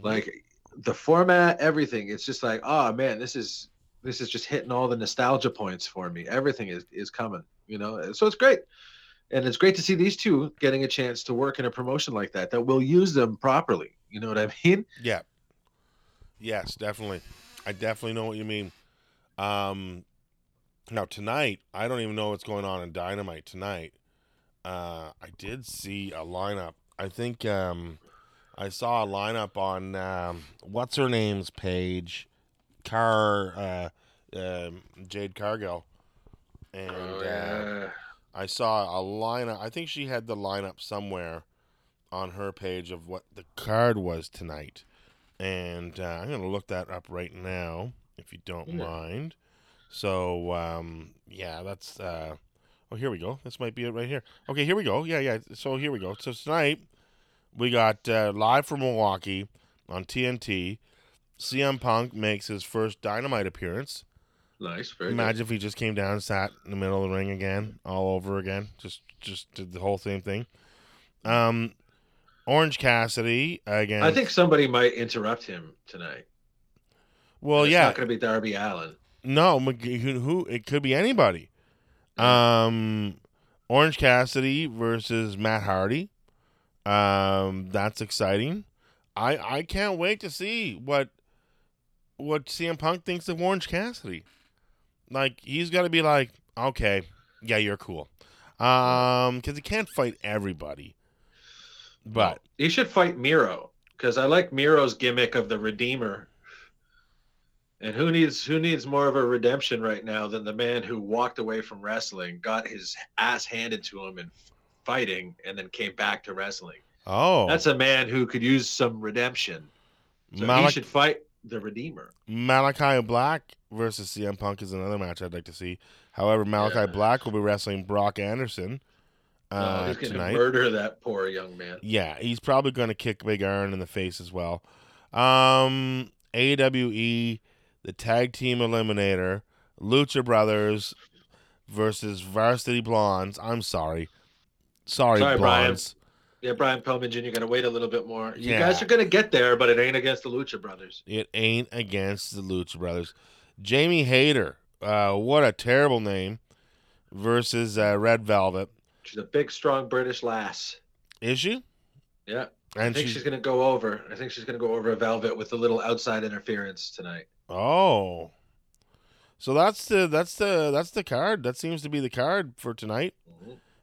Speaker 2: Like the format, everything. It's just like, oh man, this is this is just hitting all the nostalgia points for me. Everything is is coming. You know, so it's great. And it's great to see these two getting a chance to work in a promotion like that that will use them properly. You know what I mean?
Speaker 1: Yeah. Yes, definitely. I definitely know what you mean. Um, now tonight, I don't even know what's going on in Dynamite tonight. Uh, I did see a lineup. I think um, I saw a lineup on um, what's her name's page, Car uh, um Jade Cargill, and
Speaker 2: Oh,
Speaker 1: uh, I saw a lineup. I think she had the lineup somewhere on her page of what the card was tonight. And uh, I'm going to look that up right now, if you don't
Speaker 2: Yeah.
Speaker 1: mind. So, um, yeah, that's. Uh, oh, here we go. This might be it right here. Okay, here we go. Yeah, yeah. So, here we go. So, tonight, we got uh, live from Milwaukee on TNT. CM Punk makes his first Dynamite appearance.
Speaker 2: nice. Very good.
Speaker 1: Imagine if he just came down, and sat in the middle of the ring again, all over again, just just did the whole same thing. Um, Orange Cassidy again.
Speaker 2: I think somebody might interrupt him tonight.
Speaker 1: Well,
Speaker 2: it's
Speaker 1: yeah, it's
Speaker 2: not going to be Darby Allin.
Speaker 1: No, who it could be anybody. Um, Orange Cassidy versus Matt Hardy. Um, that's exciting. I I can't wait to see what what CM Punk thinks of Orange Cassidy. Like he's got to be like, okay, yeah, you're cool. Um, because he can't fight everybody. But
Speaker 2: he should fight Miro because I like Miro's gimmick of the Redeemer. And who needs who needs more of a redemption right now than the man who walked away from wrestling, got his ass handed to him in fighting, and then came back to wrestling?
Speaker 1: oh,
Speaker 2: That's a man who could use some redemption. So he should fight the Redeemer.
Speaker 1: Malakai Black versus CM Punk is another match I'd like to see. However, Malakai
Speaker 2: Yeah.
Speaker 1: Black will be wrestling Brock Anderson
Speaker 2: oh,
Speaker 1: uh,
Speaker 2: he's going to murder that poor young man.
Speaker 1: Yeah, he's probably going to kick Big Iron in the face as well. Um, AWE, the tag team eliminator, Lucha Brothers versus Varsity Blondes. I'm sorry. Sorry,
Speaker 2: Sorry, Brian.
Speaker 1: Blondes.
Speaker 2: Yeah, Brian Pillman Jr. You got to wait a little bit more. You
Speaker 1: Yeah.
Speaker 2: guys are going to get there, but it ain't against the Lucha Brothers.
Speaker 1: It ain't against the Lucha Brothers. Jamie Hayter, uh, what a terrible name, versus uh, Red Velvet.
Speaker 2: She's a big, strong British lass.
Speaker 1: Is she?
Speaker 2: Yeah. I
Speaker 1: And
Speaker 2: think she's, going to go over. I think she's going to go over Velvet with a little outside interference tonight.
Speaker 1: Oh. So that's the that's the that's the card. That seems to be the card for tonight.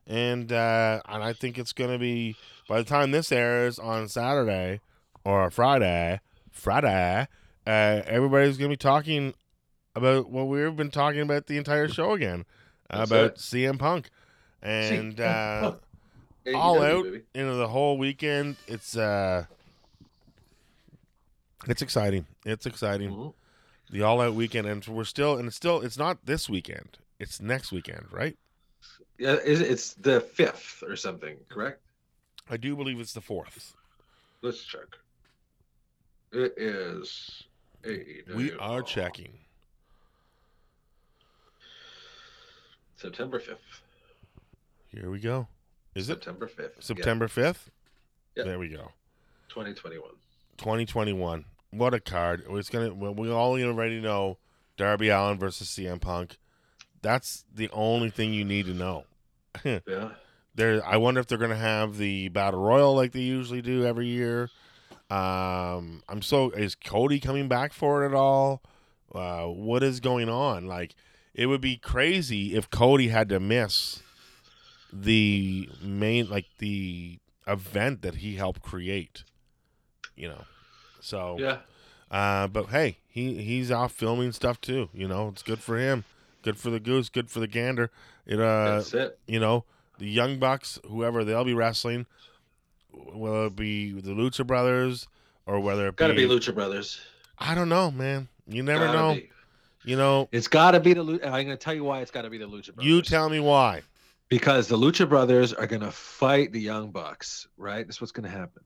Speaker 1: And uh and I think it's gonna be by the time this airs on Saturday or Friday, Friday, uh everybody's gonna be talking about what we've been talking about the entire show again.
Speaker 2: That's
Speaker 1: about
Speaker 2: it.
Speaker 1: CM Punk. And uh all out
Speaker 2: baby.
Speaker 1: into the whole weekend. It's uh it's exciting. It's exciting.
Speaker 2: Mhm.
Speaker 1: The all out weekend and we're still and it's still it's not this weekend. It's next weekend, right?
Speaker 2: Yeah, it's, the fifth or something, correct?
Speaker 1: I do believe it's the fourth.
Speaker 2: Let's check. It is AEW.
Speaker 1: We are checking.
Speaker 2: September fifth.
Speaker 1: Here we go. Is it
Speaker 2: September fifth.
Speaker 1: September fifth? There we go.
Speaker 2: Twenty twenty one.
Speaker 1: 2021. What a card! It's gonna. We all already know Darby Allin versus CM Punk. That's the only thing you need to know.
Speaker 2: Yeah.
Speaker 1: there I wonder if they're gonna have the battle royal like they usually do every year. Um, I'm so is Cody coming back for it at all? Uh, what is going on? Like, it would be crazy if Cody had to miss the main like the event that he helped create. You know, so
Speaker 2: Yeah.
Speaker 1: uh, but hey, he he's off filming stuff too. You know, it's good for him. Good for the goose. Good for the gander. It uh,
Speaker 2: That's it.
Speaker 1: you know, the Young Bucks, whoever they'll be wrestling, will it be the Lucha Brothers or whether it
Speaker 2: Got to
Speaker 1: be,
Speaker 2: be Lucha Brothers.
Speaker 1: I don't know, man. You never
Speaker 2: Gotta
Speaker 1: know.
Speaker 2: be.
Speaker 1: You know,
Speaker 2: It's got to be the. I'm going to tell you why it's got to be the Lucha Brothers.
Speaker 1: you tell me why.
Speaker 2: because the Lucha Brothers are going to fight the Young Bucks, right? That's what's going to happen.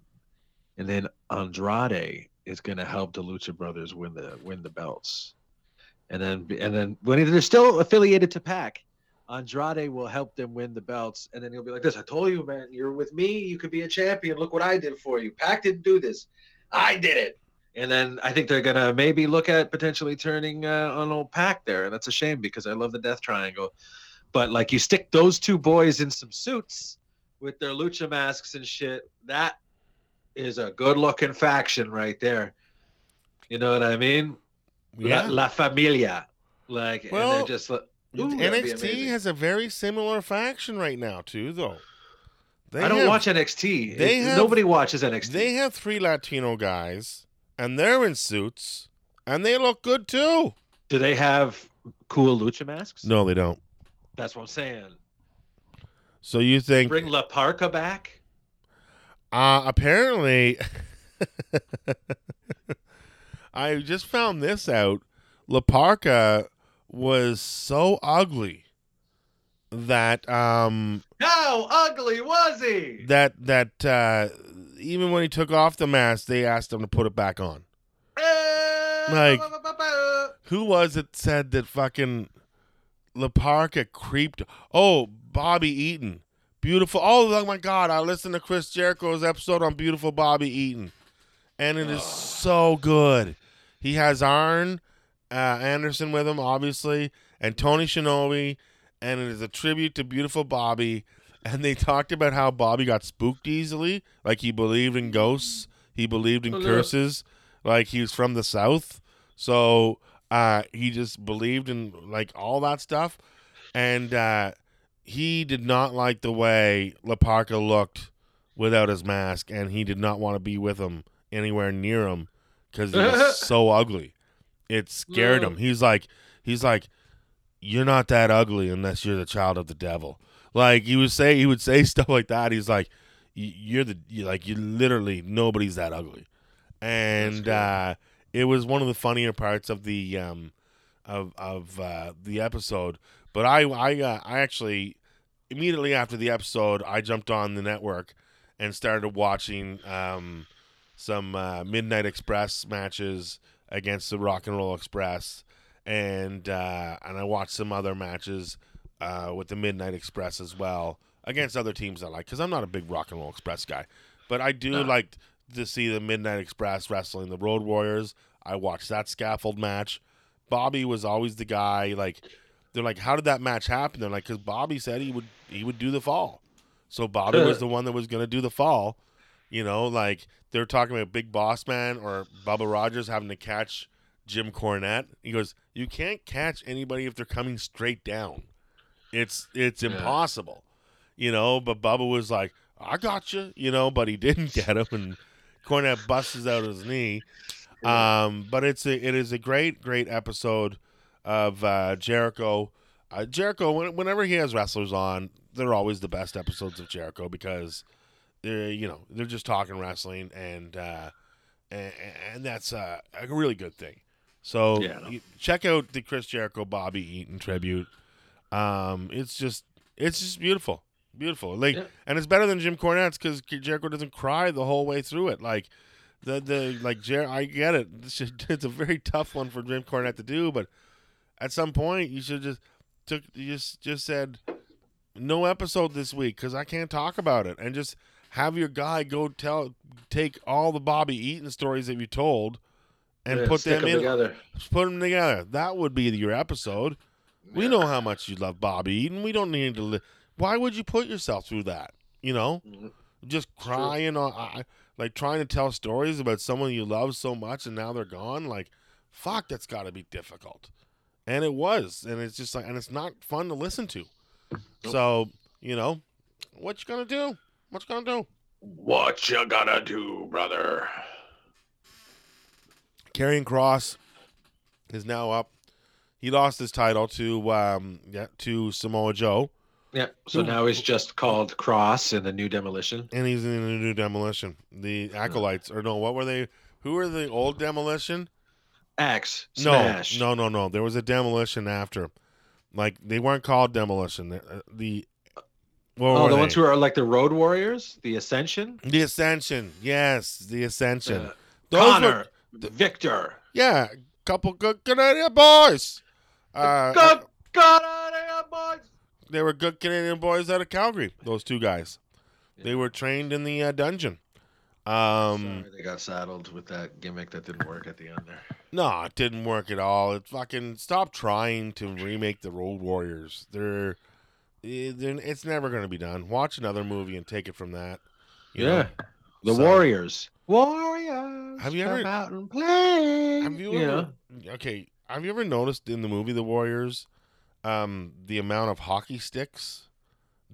Speaker 2: And then Andrade is going to help the Lucha Brothers win the win the belts. and then and then when they're still affiliated to Pac, Andrade will help them win the belts, and then he'll be like this: "I told you, man, you're with me. You could be a champion. Look what I did for you. Pac didn't do this. I did it." And then I think they're gonna maybe look at potentially turning uh, on old Pac there, and that's a shame because I love the Death Triangle. But like you stick those two boys in some suits with their lucha masks and shit, that is a good looking faction right there. You know what I mean? La, La Familia. Like and they're just like ooh, that'd be
Speaker 1: NXT has a very similar faction right now too, though. They
Speaker 2: I don't
Speaker 1: have-
Speaker 2: watch NXT.
Speaker 1: they have-
Speaker 2: nobody watches NXT.
Speaker 1: They have three Latino guys, and they're in suits, and they look good too.
Speaker 2: Do they have cool lucha masks?
Speaker 1: No, they don't.
Speaker 2: That's what I'm saying.
Speaker 1: So you think?
Speaker 2: Bring La Parca back.
Speaker 1: Uh, apparently, I just found this out. La Parca was so ugly that um
Speaker 2: How ugly was he?
Speaker 1: that that uh even when he took off the mask, they asked him to put it back on. Like- Who was it said that fucking La Parca creeped? Oh, Bobby Eaton. Beautiful. Oh, oh my God. I listened to Chris Jericho's episode on Beautiful Bobby Eaton. And it is so good. He has Arn uh, Anderson with him, obviously, and Tony Schiavone. And it is a tribute to Beautiful Bobby. And they talked about how Bobby got spooked easily. Like he believed in ghosts, he believed in curses. Like he was from the South. So uh, he just believed in like all that stuff, and uh, he did not like the way La Parca looked without his mask, and he did not want to be with him anywhere near him because he was so ugly. It scared him. He's like, he's like, you're not that ugly unless you're the child of the devil. Like he would say, he would say stuff like that. He's like, you're the you like you literally nobody's that ugly, and uh, it was one of the funnier parts of the um of of uh, the episode. But I I uh, I actually immediately after the episode I jumped on the network and started watching um some uh, Midnight Express matches against the Rock and Roll Express, and uh, and I watched some other matches uh, with the Midnight Express as well against other teams I like because I'm not a big Rock and Roll Express guy, but I do
Speaker 2: No.
Speaker 1: like to see the Midnight Express wrestling the Road Warriors. I watched that scaffold match. Bobby was always the guy. Like they're like, how did that match happen? They're like, because Bobby said he would he would do the fall, so Bobby was the one that was going to do the fall. You know, like they're talking about Big Boss Man or Bubba Rogers having to catch Jim Cornette. He goes, you can't catch anybody if they're coming straight down. It's it's
Speaker 2: Yeah.
Speaker 1: impossible, you know. But Bubba was like, I got you, you know, but he didn't get him, and Cornette busts out his knee. Um, but it's a it is a great great episode of uh, Jericho. Uh, Jericho, when, whenever he has wrestlers on, they're always the best episodes of Jericho because they're you know they're just talking wrestling and uh, and, and that's uh, a really good thing. So
Speaker 2: Yeah.
Speaker 1: you- check out the Chris Jericho Bobby Eaton tribute. Um, it's just it's just beautiful, beautiful. Like,
Speaker 2: Yeah.
Speaker 1: and it's better than Jim Cornette's because Jericho doesn't cry the whole way through it. Like the the like Jer- I get it. It's, just- it's a very tough one for Jim Cornette to do, but at some point you should just took just just said no episode this week because I can't talk about it, and just have your guy go tell take all the Bobby Eaton stories that you told and
Speaker 2: Yeah,
Speaker 1: put
Speaker 2: stick
Speaker 1: them in
Speaker 2: together.
Speaker 1: put them together. That would be your episode. We know how much you love Bobby Eaton. We don't need to. Li- Why would you put yourself through that? You know,
Speaker 2: Mhm.
Speaker 1: just crying on, I, like trying to tell stories about someone you love so much and now they're gone. Like, fuck, that's got to be difficult. And it was, and it's just like, and it's not fun to listen to. So, you know, what you gonna do? What you gonna do?
Speaker 2: What you gonna do, brother?
Speaker 1: Karrion Kross is now up. He lost his title to um yeah to Samoa Joe,
Speaker 2: Yeah. So now he's just called Kross in the new demolition.
Speaker 1: and he's in the new demolition. The acolytes, or no, what were they? Who were the old demolition?
Speaker 2: Axe. Smash.
Speaker 1: No, no, no, no. There was a demolition after. Like they weren't called demolition. The, uh, the what
Speaker 2: Oh,
Speaker 1: were
Speaker 2: the
Speaker 1: they?
Speaker 2: ones who are like the Road Warriors, the Ascension.
Speaker 1: the Ascension. Yes, the Ascension.
Speaker 2: Uh,
Speaker 1: Those were-
Speaker 2: Konnor, Viktor.
Speaker 1: yeah, couple good Canadian boys. Uh,
Speaker 2: Good of here, boys.
Speaker 1: they were good Canadian boys out of Calgary. Those two guys. They were trained in the uh, dungeon. Um,
Speaker 2: Sorry they got saddled with that gimmick that didn't work at the end there.
Speaker 1: no, it didn't work at all. It fucking stop trying to remake the Road Warriors. They're, eh, they're it's never going to be done. Watch another movie and take it from that. you know?
Speaker 2: yeah. The
Speaker 1: So-
Speaker 2: Warriors. Warriors.
Speaker 1: Have you ever-
Speaker 2: out and play?
Speaker 1: Have you
Speaker 2: Yeah.
Speaker 1: Okay, have you ever noticed in the movie The Warriors, um, the amount of hockey sticks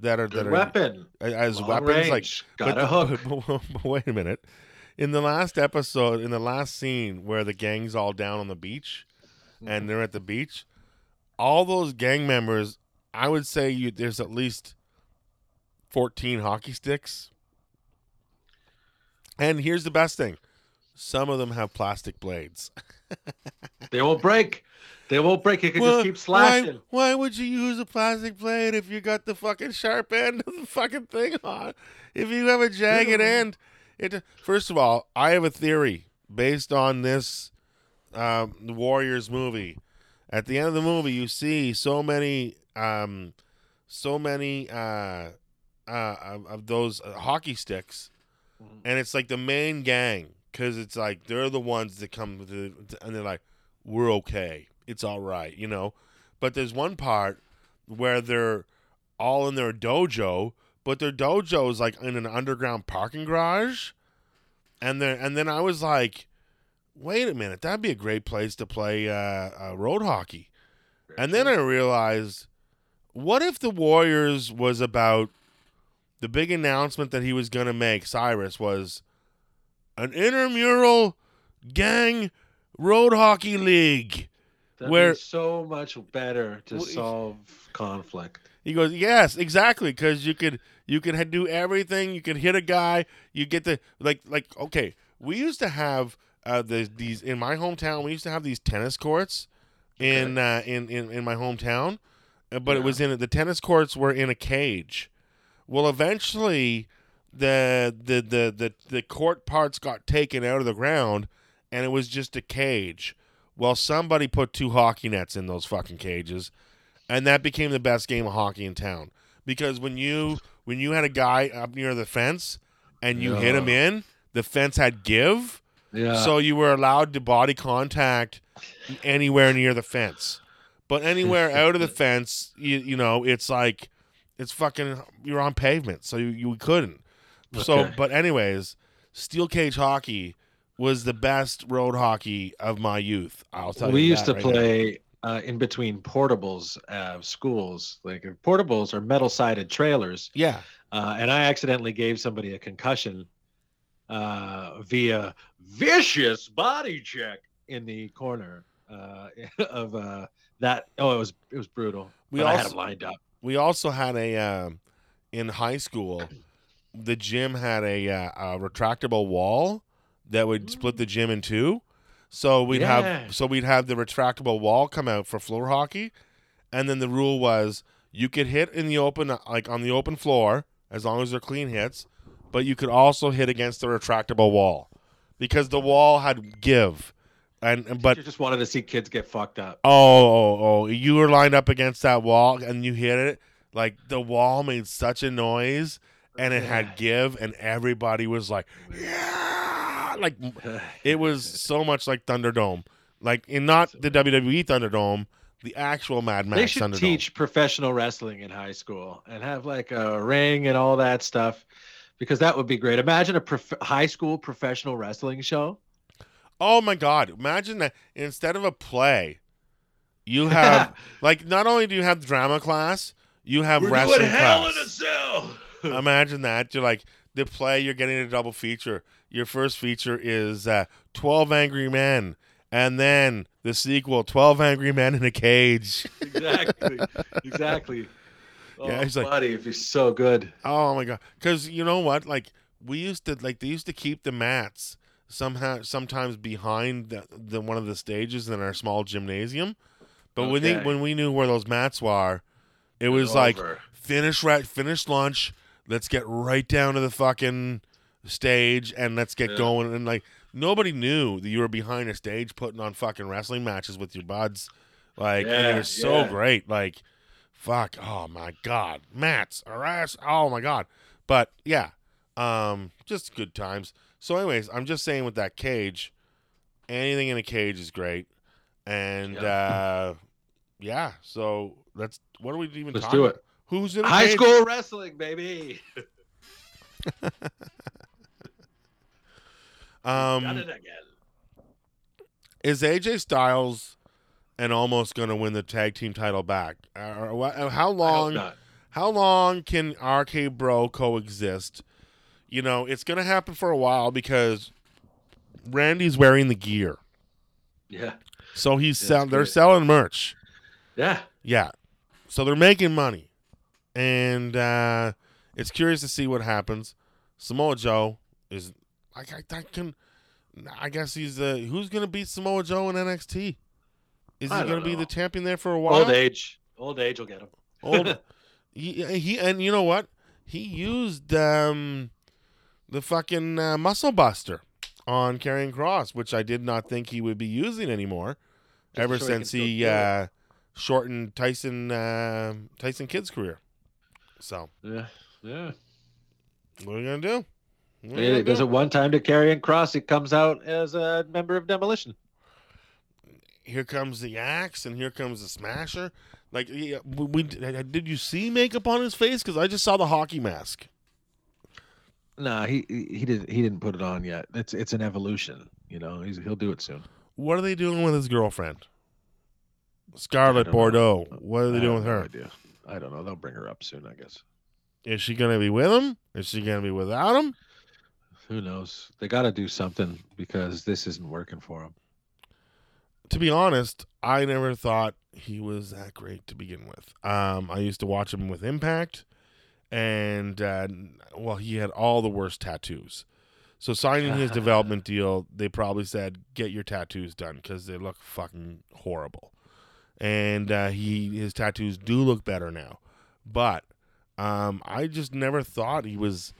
Speaker 1: that are that are
Speaker 2: weapon.
Speaker 1: as
Speaker 2: Long
Speaker 1: weapons? Like,
Speaker 2: got
Speaker 1: but-
Speaker 2: a hook.
Speaker 1: But, but wait a minute. In the last episode, in the last scene where the gang's all down on the beach,
Speaker 2: Mm-hmm.
Speaker 1: and they're at the beach, all those gang members, I would say you there's at least fourteen hockey sticks. And here's the best thing: some of them have plastic blades.
Speaker 2: They won't break. They won't break. You can
Speaker 1: Well,
Speaker 2: just keep slashing.
Speaker 1: Why, why would you use a plastic blade if you got the fucking sharp end of the fucking thing on? If you have a jagged end, it. First of all, I have a theory based on this um, the Warriors movie. At the end of the movie, you see so many, um, so many uh, uh, of, those uh, hockey sticks,
Speaker 2: Mhm.
Speaker 1: and it's like the main gang because it's like they're the ones that come to, and they're like, "We're okay, it's all right," you know. But there's one part where they're all in their dojo, but their dojo is like in an underground parking garage, and then and then I was like, "Wait a minute, that'd be a great place to play uh, uh, road hockey." And then I realized, what if the Warriors was about the big announcement that he was going to make, Cyrus, was an intramural gang road hockey league.
Speaker 2: That'd
Speaker 1: where-
Speaker 2: so much better to
Speaker 1: Well,
Speaker 2: solve conflict.
Speaker 1: He goes, yes, exactly, because you could you could ha- do everything. You can hit a guy. You get the like like okay. We used to have uh, the, these in my hometown. We used to have these tennis courts in uh, in, in in my hometown, uh, but it was in the tennis courts were in a cage. Well, eventually, the the the the the court parts got taken out of the ground, and it was just a cage. Well, somebody put two hockey nets in those fucking cages, and that became the best game of hockey in town. Because when you when you had a guy up near the fence and you hit him in, the fence had give,
Speaker 2: Yeah.
Speaker 1: so you were allowed to body contact anywhere near the fence. But anywhere out of the fence, you you know, it's like it's fucking you're on pavement, so you, you couldn't. So, but anyways, steel cage hockey was the best road hockey of my youth. I'll tell
Speaker 2: we
Speaker 1: you.
Speaker 2: We
Speaker 1: used
Speaker 2: to
Speaker 1: right
Speaker 2: play uh, in between portables uh, schools. Like portables are metal sided trailers,
Speaker 1: Yeah.
Speaker 2: uh, and I accidentally gave somebody a concussion uh, via vicious body check in the corner uh, of uh, that. Oh, it was it was brutal.
Speaker 1: We
Speaker 2: I had
Speaker 1: also-
Speaker 2: lined up.
Speaker 1: We also had a um, in high school. The gym had a, uh, a retractable wall that would split the gym in two. So we'd
Speaker 2: Yeah.
Speaker 1: have so we'd have the retractable wall come out for floor hockey, and then the rule was you could hit in the open like on the open floor as long as they're clean hits, but you could also hit against the retractable wall because the wall had give, and and- but
Speaker 2: you just wanted to see kids get fucked up.
Speaker 1: Oh, oh, oh! You were lined up against that wall and you hit it. Like the wall made such a noise and it had give, and everybody was like, "Yeah!" Like it was so much like Thunderdome, like in not the WWE Thunderdome, the actual Mad Max
Speaker 2: They should
Speaker 1: Thunderdome.
Speaker 2: teach professional wrestling in high school and have like a ring and all that stuff, because that would be great. Imagine a prof- high school professional wrestling show.
Speaker 1: Oh my God! Imagine that instead of a play, you have like not only do you have drama class, you have wrestling class.
Speaker 2: In a cell.
Speaker 1: Imagine that. You're like the play. You're getting a double feature. Your first feature is uh, Twelve Angry Men, and then the sequel, Twelve Angry Men in a Cage.
Speaker 2: exactly, exactly. Oh,
Speaker 1: Yeah, he's like-
Speaker 2: buddy, if he's so good.
Speaker 1: Oh my god! Because you know what? Like we used to like they used to keep the mats somehow sometimes behind the, the one of the stages in our small gymnasium. But when they when we knew where those mats were, it was like finish right finish lunch let's get right down to the fucking stage and let's get
Speaker 2: Yeah.
Speaker 1: going and like nobody knew that you were behind a stage putting on fucking wrestling matches with your buds. Like, and it
Speaker 2: Yeah,
Speaker 1: was so
Speaker 2: yeah.
Speaker 1: great. Like, fuck. Oh my god, Matt's arrest. Oh my god. But yeah, um, just good times. So, anyways, I'm just saying with that cage, anything in a cage is great, and uh, yeah. So let's. What are we even?
Speaker 2: Let's
Speaker 1: talking
Speaker 2: do
Speaker 1: about? Who's in
Speaker 2: High school wrestling, baby.
Speaker 1: Um, is AJ Styles and almost going to win the tag team title back? Uh, how long? How long can RK Bro coexist? You know, it's going to happen for a while because Randy's wearing the gear,
Speaker 2: Yeah.
Speaker 1: so he's
Speaker 2: That's
Speaker 1: sell- they're selling merch.
Speaker 2: Yeah.
Speaker 1: Yeah, so they're making money, and uh, it's curious to see what happens. Samoa Joe is, I, I, I can, I guess he's uh, who's going to beat Samoa Joe in NXT? Is he going
Speaker 2: don't
Speaker 1: to be the champion there for a while?
Speaker 2: Old age. Old age will get him.
Speaker 1: Old. he, he and you know what? He used um, the fucking uh, muscle buster on Karrion Kross, which I did not think he would be using anymore.
Speaker 2: Just
Speaker 1: ever
Speaker 2: so he can
Speaker 1: since
Speaker 2: still
Speaker 1: he uh, shortened Tyson uh, Tyson Kidd's career. So
Speaker 2: Yeah. Yeah.
Speaker 1: what are you gonna do? What you gonna
Speaker 2: does
Speaker 1: do?
Speaker 2: it one time to Karrion Kross. He comes out as a member of Demolition.
Speaker 1: Here comes the axe, and here comes the smasher. Like, we, we did you see makeup on his face? Because I just saw the hockey mask.
Speaker 3: Nah, he he didn't he didn't put it on yet. It's it's an evolution. You know, he's he'll do it soon.
Speaker 1: What are they doing with his girlfriend? Scarlett
Speaker 3: don't know.
Speaker 1: Bordeaux. What are they
Speaker 3: I
Speaker 1: doing with
Speaker 3: no
Speaker 1: her?
Speaker 3: idea. I don't know. They'll bring her up soon, I guess.
Speaker 1: Is she gonna be with him? Is she gonna be without him?
Speaker 3: Who knows? They got to do something because this isn't working for him.
Speaker 1: To be honest, I never thought he was that great to begin with. Um, I used to watch him with Impact, and uh, well, he had all the worst tattoos. So signing his development deal, they probably said, "Get your tattoos done" because they look fucking horrible. And uh, he his tattoos do look better now, but um, I just never thought he was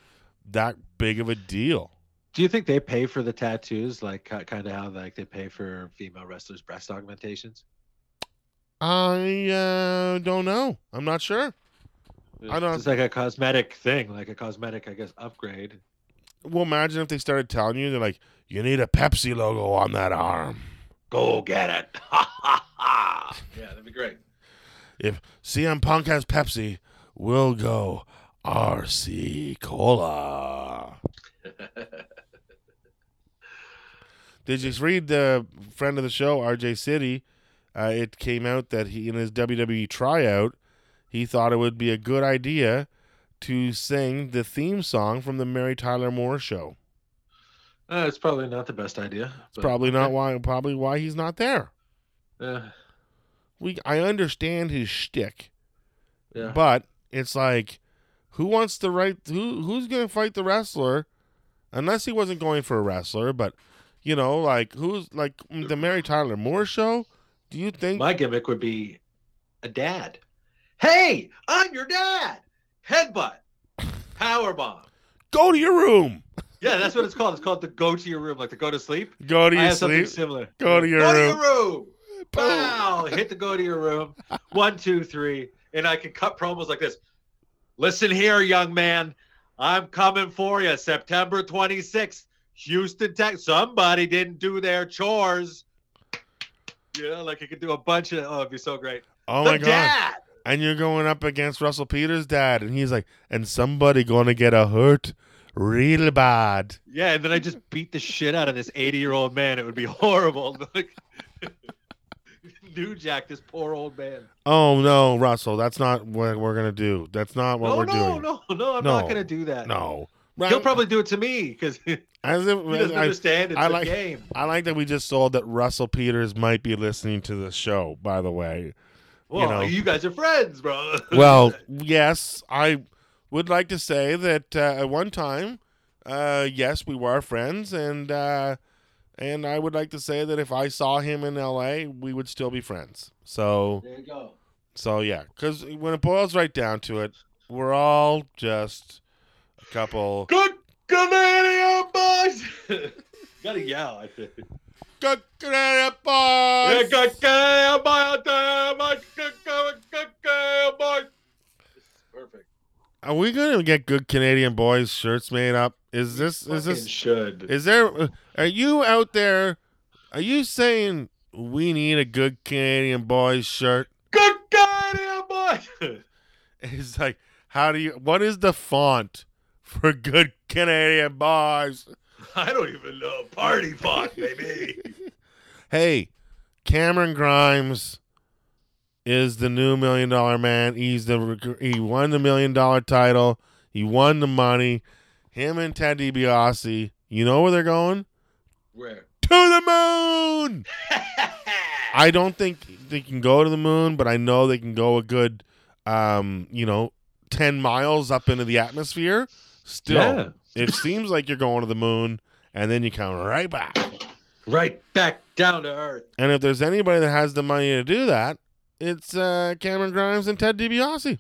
Speaker 1: that big of a deal.
Speaker 2: Do you think they pay for the tattoos, like kind of how like they pay for female wrestlers' breast augmentations?
Speaker 1: I uh, don't know. I'm not sure. I don't-
Speaker 2: It's like a cosmetic thing, like a cosmetic, I guess, upgrade.
Speaker 1: Well, imagine if they started telling you they're like, you need a Pepsi logo on that arm.
Speaker 2: Go get it! Yeah, that'd be great.
Speaker 1: If CM Punk has Pepsi, we'll go RC Cola. Did you read the friend of the show, RJ City? Uh, it came out that he, in his WWE tryout, he thought it would be a good idea to sing the theme song from the Mary Tyler Moore show.
Speaker 2: Uh, it's probably not the best idea.
Speaker 1: It's probably not why, probably why he's not there.
Speaker 2: Yeah,
Speaker 1: We, I understand his shtick,
Speaker 2: yeah.
Speaker 1: but it's like, who wants to write? Who, who's going to fight the wrestler? Unless he wasn't going for a wrestler, but you know, like who's like the Mary Tyler Moore show? Do you think?
Speaker 2: My gimmick would be a dad. Hey, I'm your dad. Headbutt. Power bomb.
Speaker 1: Go to your room.
Speaker 2: Yeah, that's what it's called. It's called the go to your room, like the go to sleep.
Speaker 1: Go to your sleep.
Speaker 2: similar.
Speaker 1: Go to your
Speaker 2: go
Speaker 1: room.
Speaker 2: to your room. Wow! Hit the go to your room. One, two, three, and I can cut promos like this. Listen here, young man. I'm coming for you. September 26th, Houston, Tech. Somebody didn't do their chores. You know, like you could do a bunch of. Oh, it'd be so great.
Speaker 1: Oh
Speaker 2: the
Speaker 1: my god!
Speaker 2: dad.
Speaker 1: And you're going up against Russell Peters' dad, and he's like, and somebody gonna get a hurt real bad.
Speaker 2: Yeah, and then I just beat the shit out of this 80 year old man. It would be horrible. New Jack, this poor old man.
Speaker 1: Oh no, Russell, that's not what we're gonna do. That's not what
Speaker 2: no,
Speaker 1: we're doing.
Speaker 2: no,
Speaker 1: doing.
Speaker 2: no, no, I'm
Speaker 1: No.
Speaker 2: not gonna do that.
Speaker 1: No.
Speaker 2: He'll probably do it to me because he doesn't
Speaker 1: I,
Speaker 2: understand. It's
Speaker 1: I
Speaker 2: a
Speaker 1: like-
Speaker 2: game.
Speaker 1: I like that we just sold that Russell Peters might be listening to the show. By the way,
Speaker 2: Well, you,
Speaker 1: know.
Speaker 2: guys are friends, bro.
Speaker 1: well, yes, I would like to say that uh, at one time, uh, yes, we were friends, and uh, and I would like to say that if I saw him in L.A., we would still be friends. So,
Speaker 2: there you go.
Speaker 1: so yeah, because when it boils right down to it, we're all just a couple.
Speaker 2: Good Canadian boys. Gotta yell. I think.
Speaker 1: Good Canadian boys.
Speaker 2: good game, boy, damn, good game, good game, boy. This is perfect.
Speaker 1: Are we gonna get good Canadian boys shirts made up? Is this is this
Speaker 2: should.
Speaker 1: is there? Are you out there? Are you saying we need a good Canadian boys shirt?
Speaker 2: good Canadian boy.
Speaker 1: It's like, how do you? What is the font for good Canadian boys?
Speaker 2: I don't even know. Party fuck, maybe.
Speaker 1: Hey, Cameron Grimes is the new million dollar man. He's the he won the million dollar title. He won the money. Him and Ted DiBiase. You know where they're going?
Speaker 2: Where?
Speaker 1: To the moon. I don't think they can go to the moon, but I know they can go a good, um, you know, ten miles up into the atmosphere. Still,
Speaker 2: Yeah.
Speaker 1: it seems like you're going to the moon, and then you come right back.
Speaker 2: right back down to earth.
Speaker 1: And if there's anybody that has the money to do that, it's uh, Cameron Grimes and Ted DiBiase.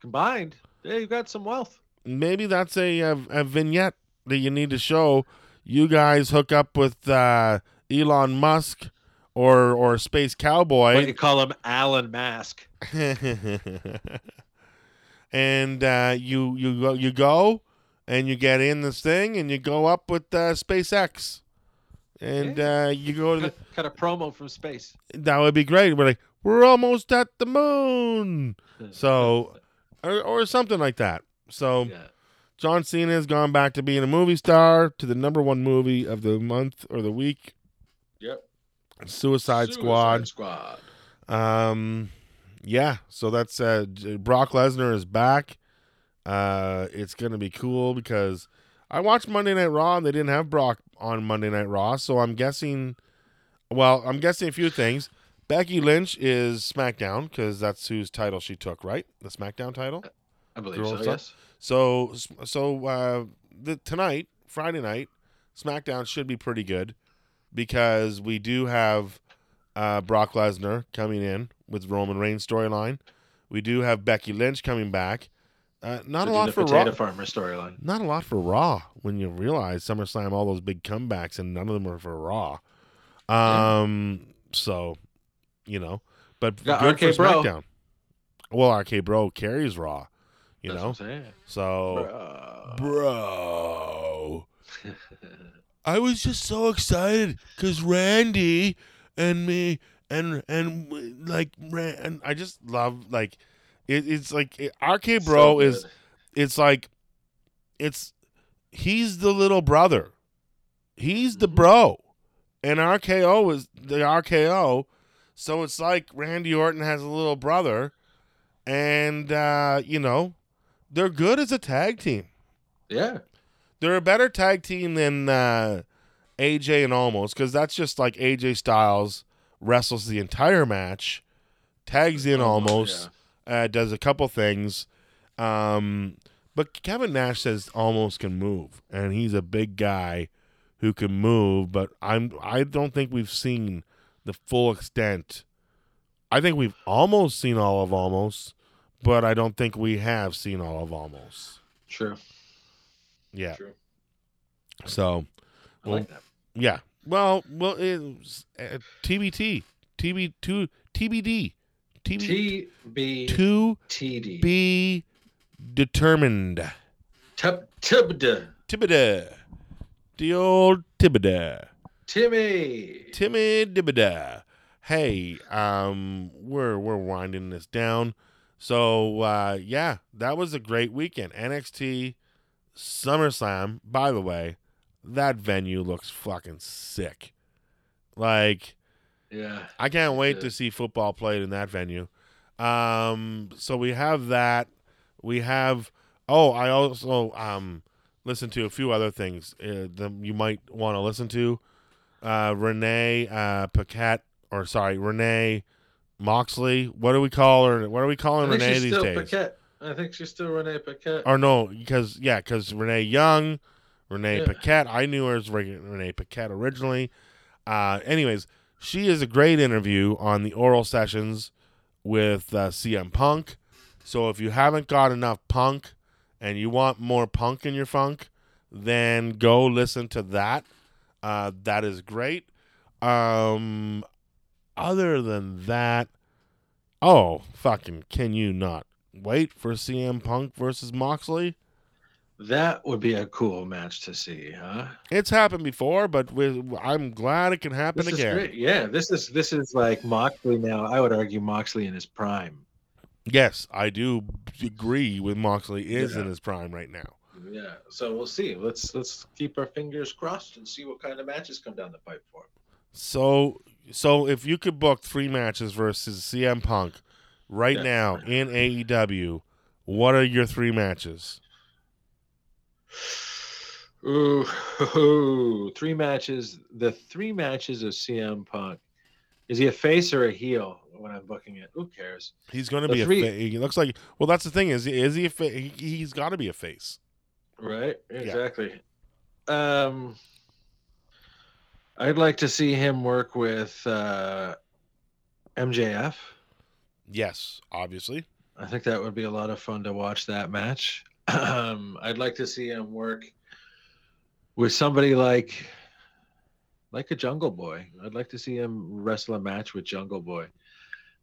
Speaker 2: Combined, yeah, you've got some wealth.
Speaker 1: Maybe that's a, a, a vignette that you need to show. You guys hook up with uh, Elon Musk or or Space
Speaker 2: What you
Speaker 1: Cowboy,
Speaker 2: call him, Alan Mask.
Speaker 1: and uh, you you go you go and you get in this thing and you go up with uh, SpaceX, and uh, you go to the,
Speaker 2: Cut, cut a promo from space.
Speaker 1: that would be great. We're like, we're almost at the moon. So, or, or something like that. So,
Speaker 2: yeah.
Speaker 1: John Cena has gone back to being a movie star to the number one movie of the month or the week,
Speaker 2: Yep.
Speaker 1: Suicide, Squad.
Speaker 2: Squad.
Speaker 1: Um, yeah. So that's uh, Brock Lesnar is back. Uh, it's gonna be cool because I watched Monday Night Raw and they didn't have Brock on Monday Night Raw, so I'm guessing. Well, I'm guessing a few things. Becky Lynch is SmackDown because that's whose title she took, right? The SmackDown title.
Speaker 2: I believe
Speaker 1: Girl
Speaker 2: so.
Speaker 1: stuff?
Speaker 2: Yes.
Speaker 1: So so uh, the tonight, Friday night, SmackDown should be pretty good because we do have uh, Brock Lesnar coming in with Roman Reigns storyline. We do have Becky Lynch coming back. Uh, not
Speaker 2: To
Speaker 1: a lot for
Speaker 2: potato
Speaker 1: Raw.
Speaker 2: farmer storyline.
Speaker 1: Not a lot for Raw when you realize SummerSlam all those big comebacks and none of them are for Raw. Um, so you know, but good for
Speaker 2: RK Bro.
Speaker 1: SmackDown. Well, RK Bro carries Raw. You
Speaker 2: That's
Speaker 1: know,
Speaker 2: what I'm saying.
Speaker 1: so
Speaker 2: Bruh.
Speaker 1: bro. I was just so excited because Randy and me and and like and I just love like it, it's like it, RK Bro
Speaker 2: So
Speaker 1: is it's like it's he's the little brother, he's the
Speaker 2: Mhm.
Speaker 1: bro, and RKO is the RKO, so it's like Randy Orton has a little brother, and uh, you know they're good as a tag team.
Speaker 2: yeah.
Speaker 1: They're a better tag team than uh, AJ and Almost because that's just like AJ Styles wrestles the entire match, tags in Almost, uh, does a couple things. Um, but Kevin Nash says Almost can move, and he's a big guy who can move. But I'm I don't think we've seen the full extent. I think we've almost seen all of Almost, but I don't think we have seen all of Almost.
Speaker 2: True.
Speaker 1: Yeah.
Speaker 2: True.
Speaker 1: So
Speaker 2: I
Speaker 1: Well,
Speaker 2: like that.
Speaker 1: Yeah. Well, well, it's uh, TBT, TB two, TBD, TB
Speaker 2: TB
Speaker 1: to
Speaker 2: TD.
Speaker 1: be determined.
Speaker 2: Tub Tubda.
Speaker 1: Tibida, the old Tibida,
Speaker 2: Timmy.
Speaker 1: Timmy Dibida. Hey, um, we're we're winding this down. So uh, yeah, that was a great weekend. NXT, SummerSlam. By the way, that venue looks fucking sick. Like.
Speaker 2: Yeah.
Speaker 1: I can't wait to see football played in that venue. Um, so we have that. We have. Oh, I also um listened to a few other things uh, that you might want to listen to. Uh, Renee uh, Paquette, or sorry, Renee Moxley. What do we call her? What are we calling Renee
Speaker 2: she's
Speaker 1: these
Speaker 2: still
Speaker 1: days?
Speaker 2: Paquette. I think she's still Renee Paquette.
Speaker 1: Or no, because yeah, because Renee Young, Renee
Speaker 2: Yeah.
Speaker 1: Paquette. I knew her as Renee Paquette originally. Uh, anyways, she is a great interview on the oral sessions with uh, CM Punk. So if you haven't got enough Punk and you want more Punk in your funk, then go listen to that. Uh, that is great. Um, other than that, oh fucking, can you not wait for CM Punk versus Moxley?
Speaker 2: That would be a cool match to see, huh?
Speaker 1: It's happened before, but with, I'm glad it can happen
Speaker 2: This is
Speaker 1: again.
Speaker 2: great. Yeah, this is this is like Moxley now. I would argue Moxley in his prime.
Speaker 1: Yes, I do agree with Moxley is
Speaker 2: Yeah.
Speaker 1: in his prime right now.
Speaker 2: Yeah, so we'll see. Let's let's keep our fingers crossed and see what kind of matches come down the pipe for him.
Speaker 1: So, so if you could book three matches versus CM Punk right
Speaker 2: Yeah.
Speaker 1: now in AEW, what are your three matches?
Speaker 2: Ooh, ooh, three matches. The three matches of CM Punk. Is he a face or a heel when I'm booking it? Who cares?
Speaker 1: He's going to be
Speaker 2: three-
Speaker 1: a. Fa- he looks like. Well, that's the thing. Is? Is he a? Fa- he, he's got to be a face.
Speaker 2: Right? Exactly. Um I'd like to see him work with uh MJF.
Speaker 1: Yes, obviously.
Speaker 2: I think that would be a lot of fun to watch that match. Um, I'd like to see him work with somebody like like a Jungle Boy. I'd like to see him wrestle a match with Jungle Boy.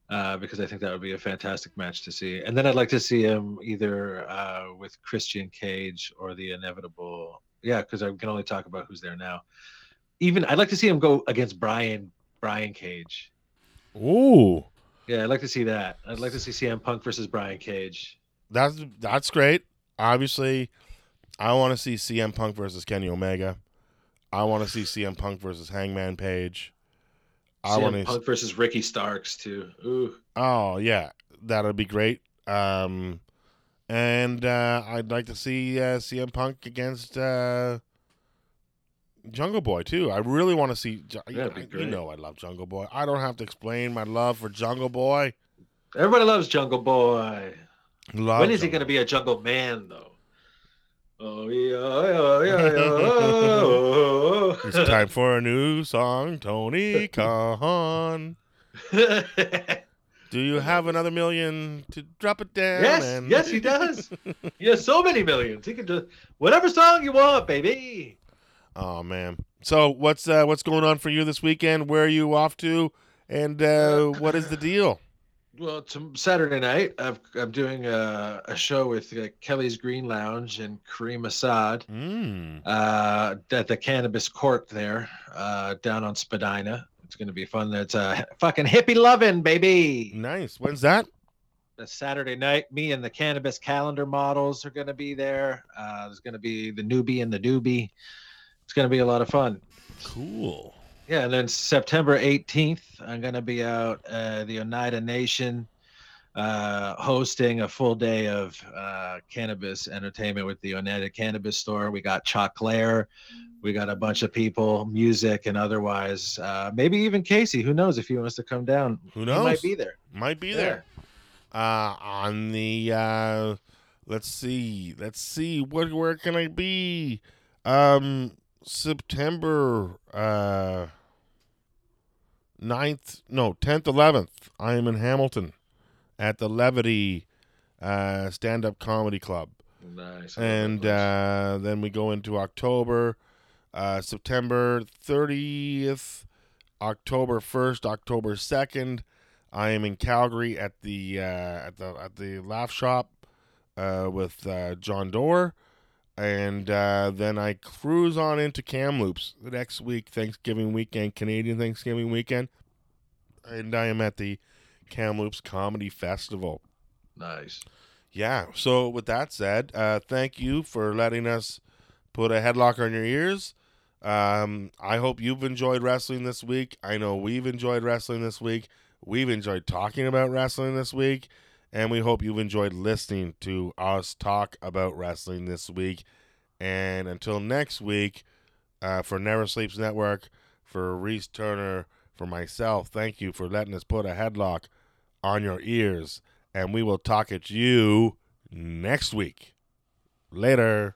Speaker 2: Uh, because I think that would be a fantastic match to see. And then I'd like to see him either uh, with Christian Cage or the inevitable. Yeah, because I can only talk about who's there now. Even I'd like to see him go against Brian Brian Cage.
Speaker 1: Ooh,
Speaker 2: Yeah, I'd like to see that. I'd like to see CM Punk versus Brian Cage.
Speaker 1: that's that's great. Obviously, I want to see CM Punk versus Kenny Omega. I want to see CM Punk versus Hangman Page. I
Speaker 2: CM
Speaker 1: want to.
Speaker 2: Punk versus Ricky Starks too. Ooh,
Speaker 1: Oh yeah, that'll be great. Um, and uh, I'd like to see uh, CM Punk against uh, Jungle Boy too. I really want to see. Ju-
Speaker 2: That'd be
Speaker 1: you know I love Jungle Boy. I don't have to explain my love for Jungle Boy.
Speaker 2: everybody loves Jungle Boy.
Speaker 1: Love
Speaker 2: when is he going to be a Jungle Man though? Oh yeah, oh, yeah, oh, oh, yeah, yeah.
Speaker 1: It's time for a new song, Tony Khan. Do you have another million to drop it down?
Speaker 2: yes,
Speaker 1: and-
Speaker 2: yes, he does. He has so many millions. He can do whatever song you want, baby.
Speaker 1: Oh man. So what's uh, what's going on for you this weekend? Where are you off to? And uh, what is the deal?
Speaker 2: Well, to Saturday night, I've, I'm doing a, a show with uh, Kelly's Green Lounge and Kareem Assad.
Speaker 1: Mm.
Speaker 2: uh, at the Cannabis Court there, uh, down on Spadina. It's going to be fun. That's uh, fucking hippie loving, baby.
Speaker 1: Nice. When's that?
Speaker 2: That's Saturday night. Me and the Cannabis Calendar models are going to be there. Uh, there's going to be the newbie and the doobie. It's going to be a lot of fun.
Speaker 1: Cool.
Speaker 2: Yeah, and then September 18th, I'm going to be out uh, the Oneida Nation uh, hosting a full day of uh, cannabis entertainment with the Oneida Cannabis Store. We got Choclair, we got a bunch of people, music and otherwise. Uh, maybe even Casey. Who knows if he wants to come down?
Speaker 1: Who
Speaker 2: He
Speaker 1: knows?
Speaker 2: might be there.
Speaker 1: Might be
Speaker 2: Yeah.
Speaker 1: there. Uh, on the uh, let's see, let's see, what where can I be? Um, September uh 9th, no, 10th, 11th. I am in Hamilton at the Levity uh, Stand Up Comedy Club.
Speaker 2: Nice.
Speaker 1: and uh, then we go into October, uh, September 30th, October 1st, October 2nd. I am in Calgary at the uh, at the at the Laugh Shop uh, with uh, John Doerr, and uh, then I cruise on into Kamloops the next week, Thanksgiving weekend, Canadian Thanksgiving weekend, and I am at the Kamloops Comedy Festival.
Speaker 2: nice.
Speaker 1: Yeah. So with that said, uh, thank you for letting us put a headlock on your ears. Um, I hope you've enjoyed wrestling this week. I know we've enjoyed wrestling this week. We've enjoyed talking about wrestling this week, and we hope you've enjoyed listening to us talk about wrestling this week. And until next week, uh, for Never Sleeps Network, for Reese Turner, for myself, thank you for letting us put a headlock on your ears and we will talk at you next week. Later.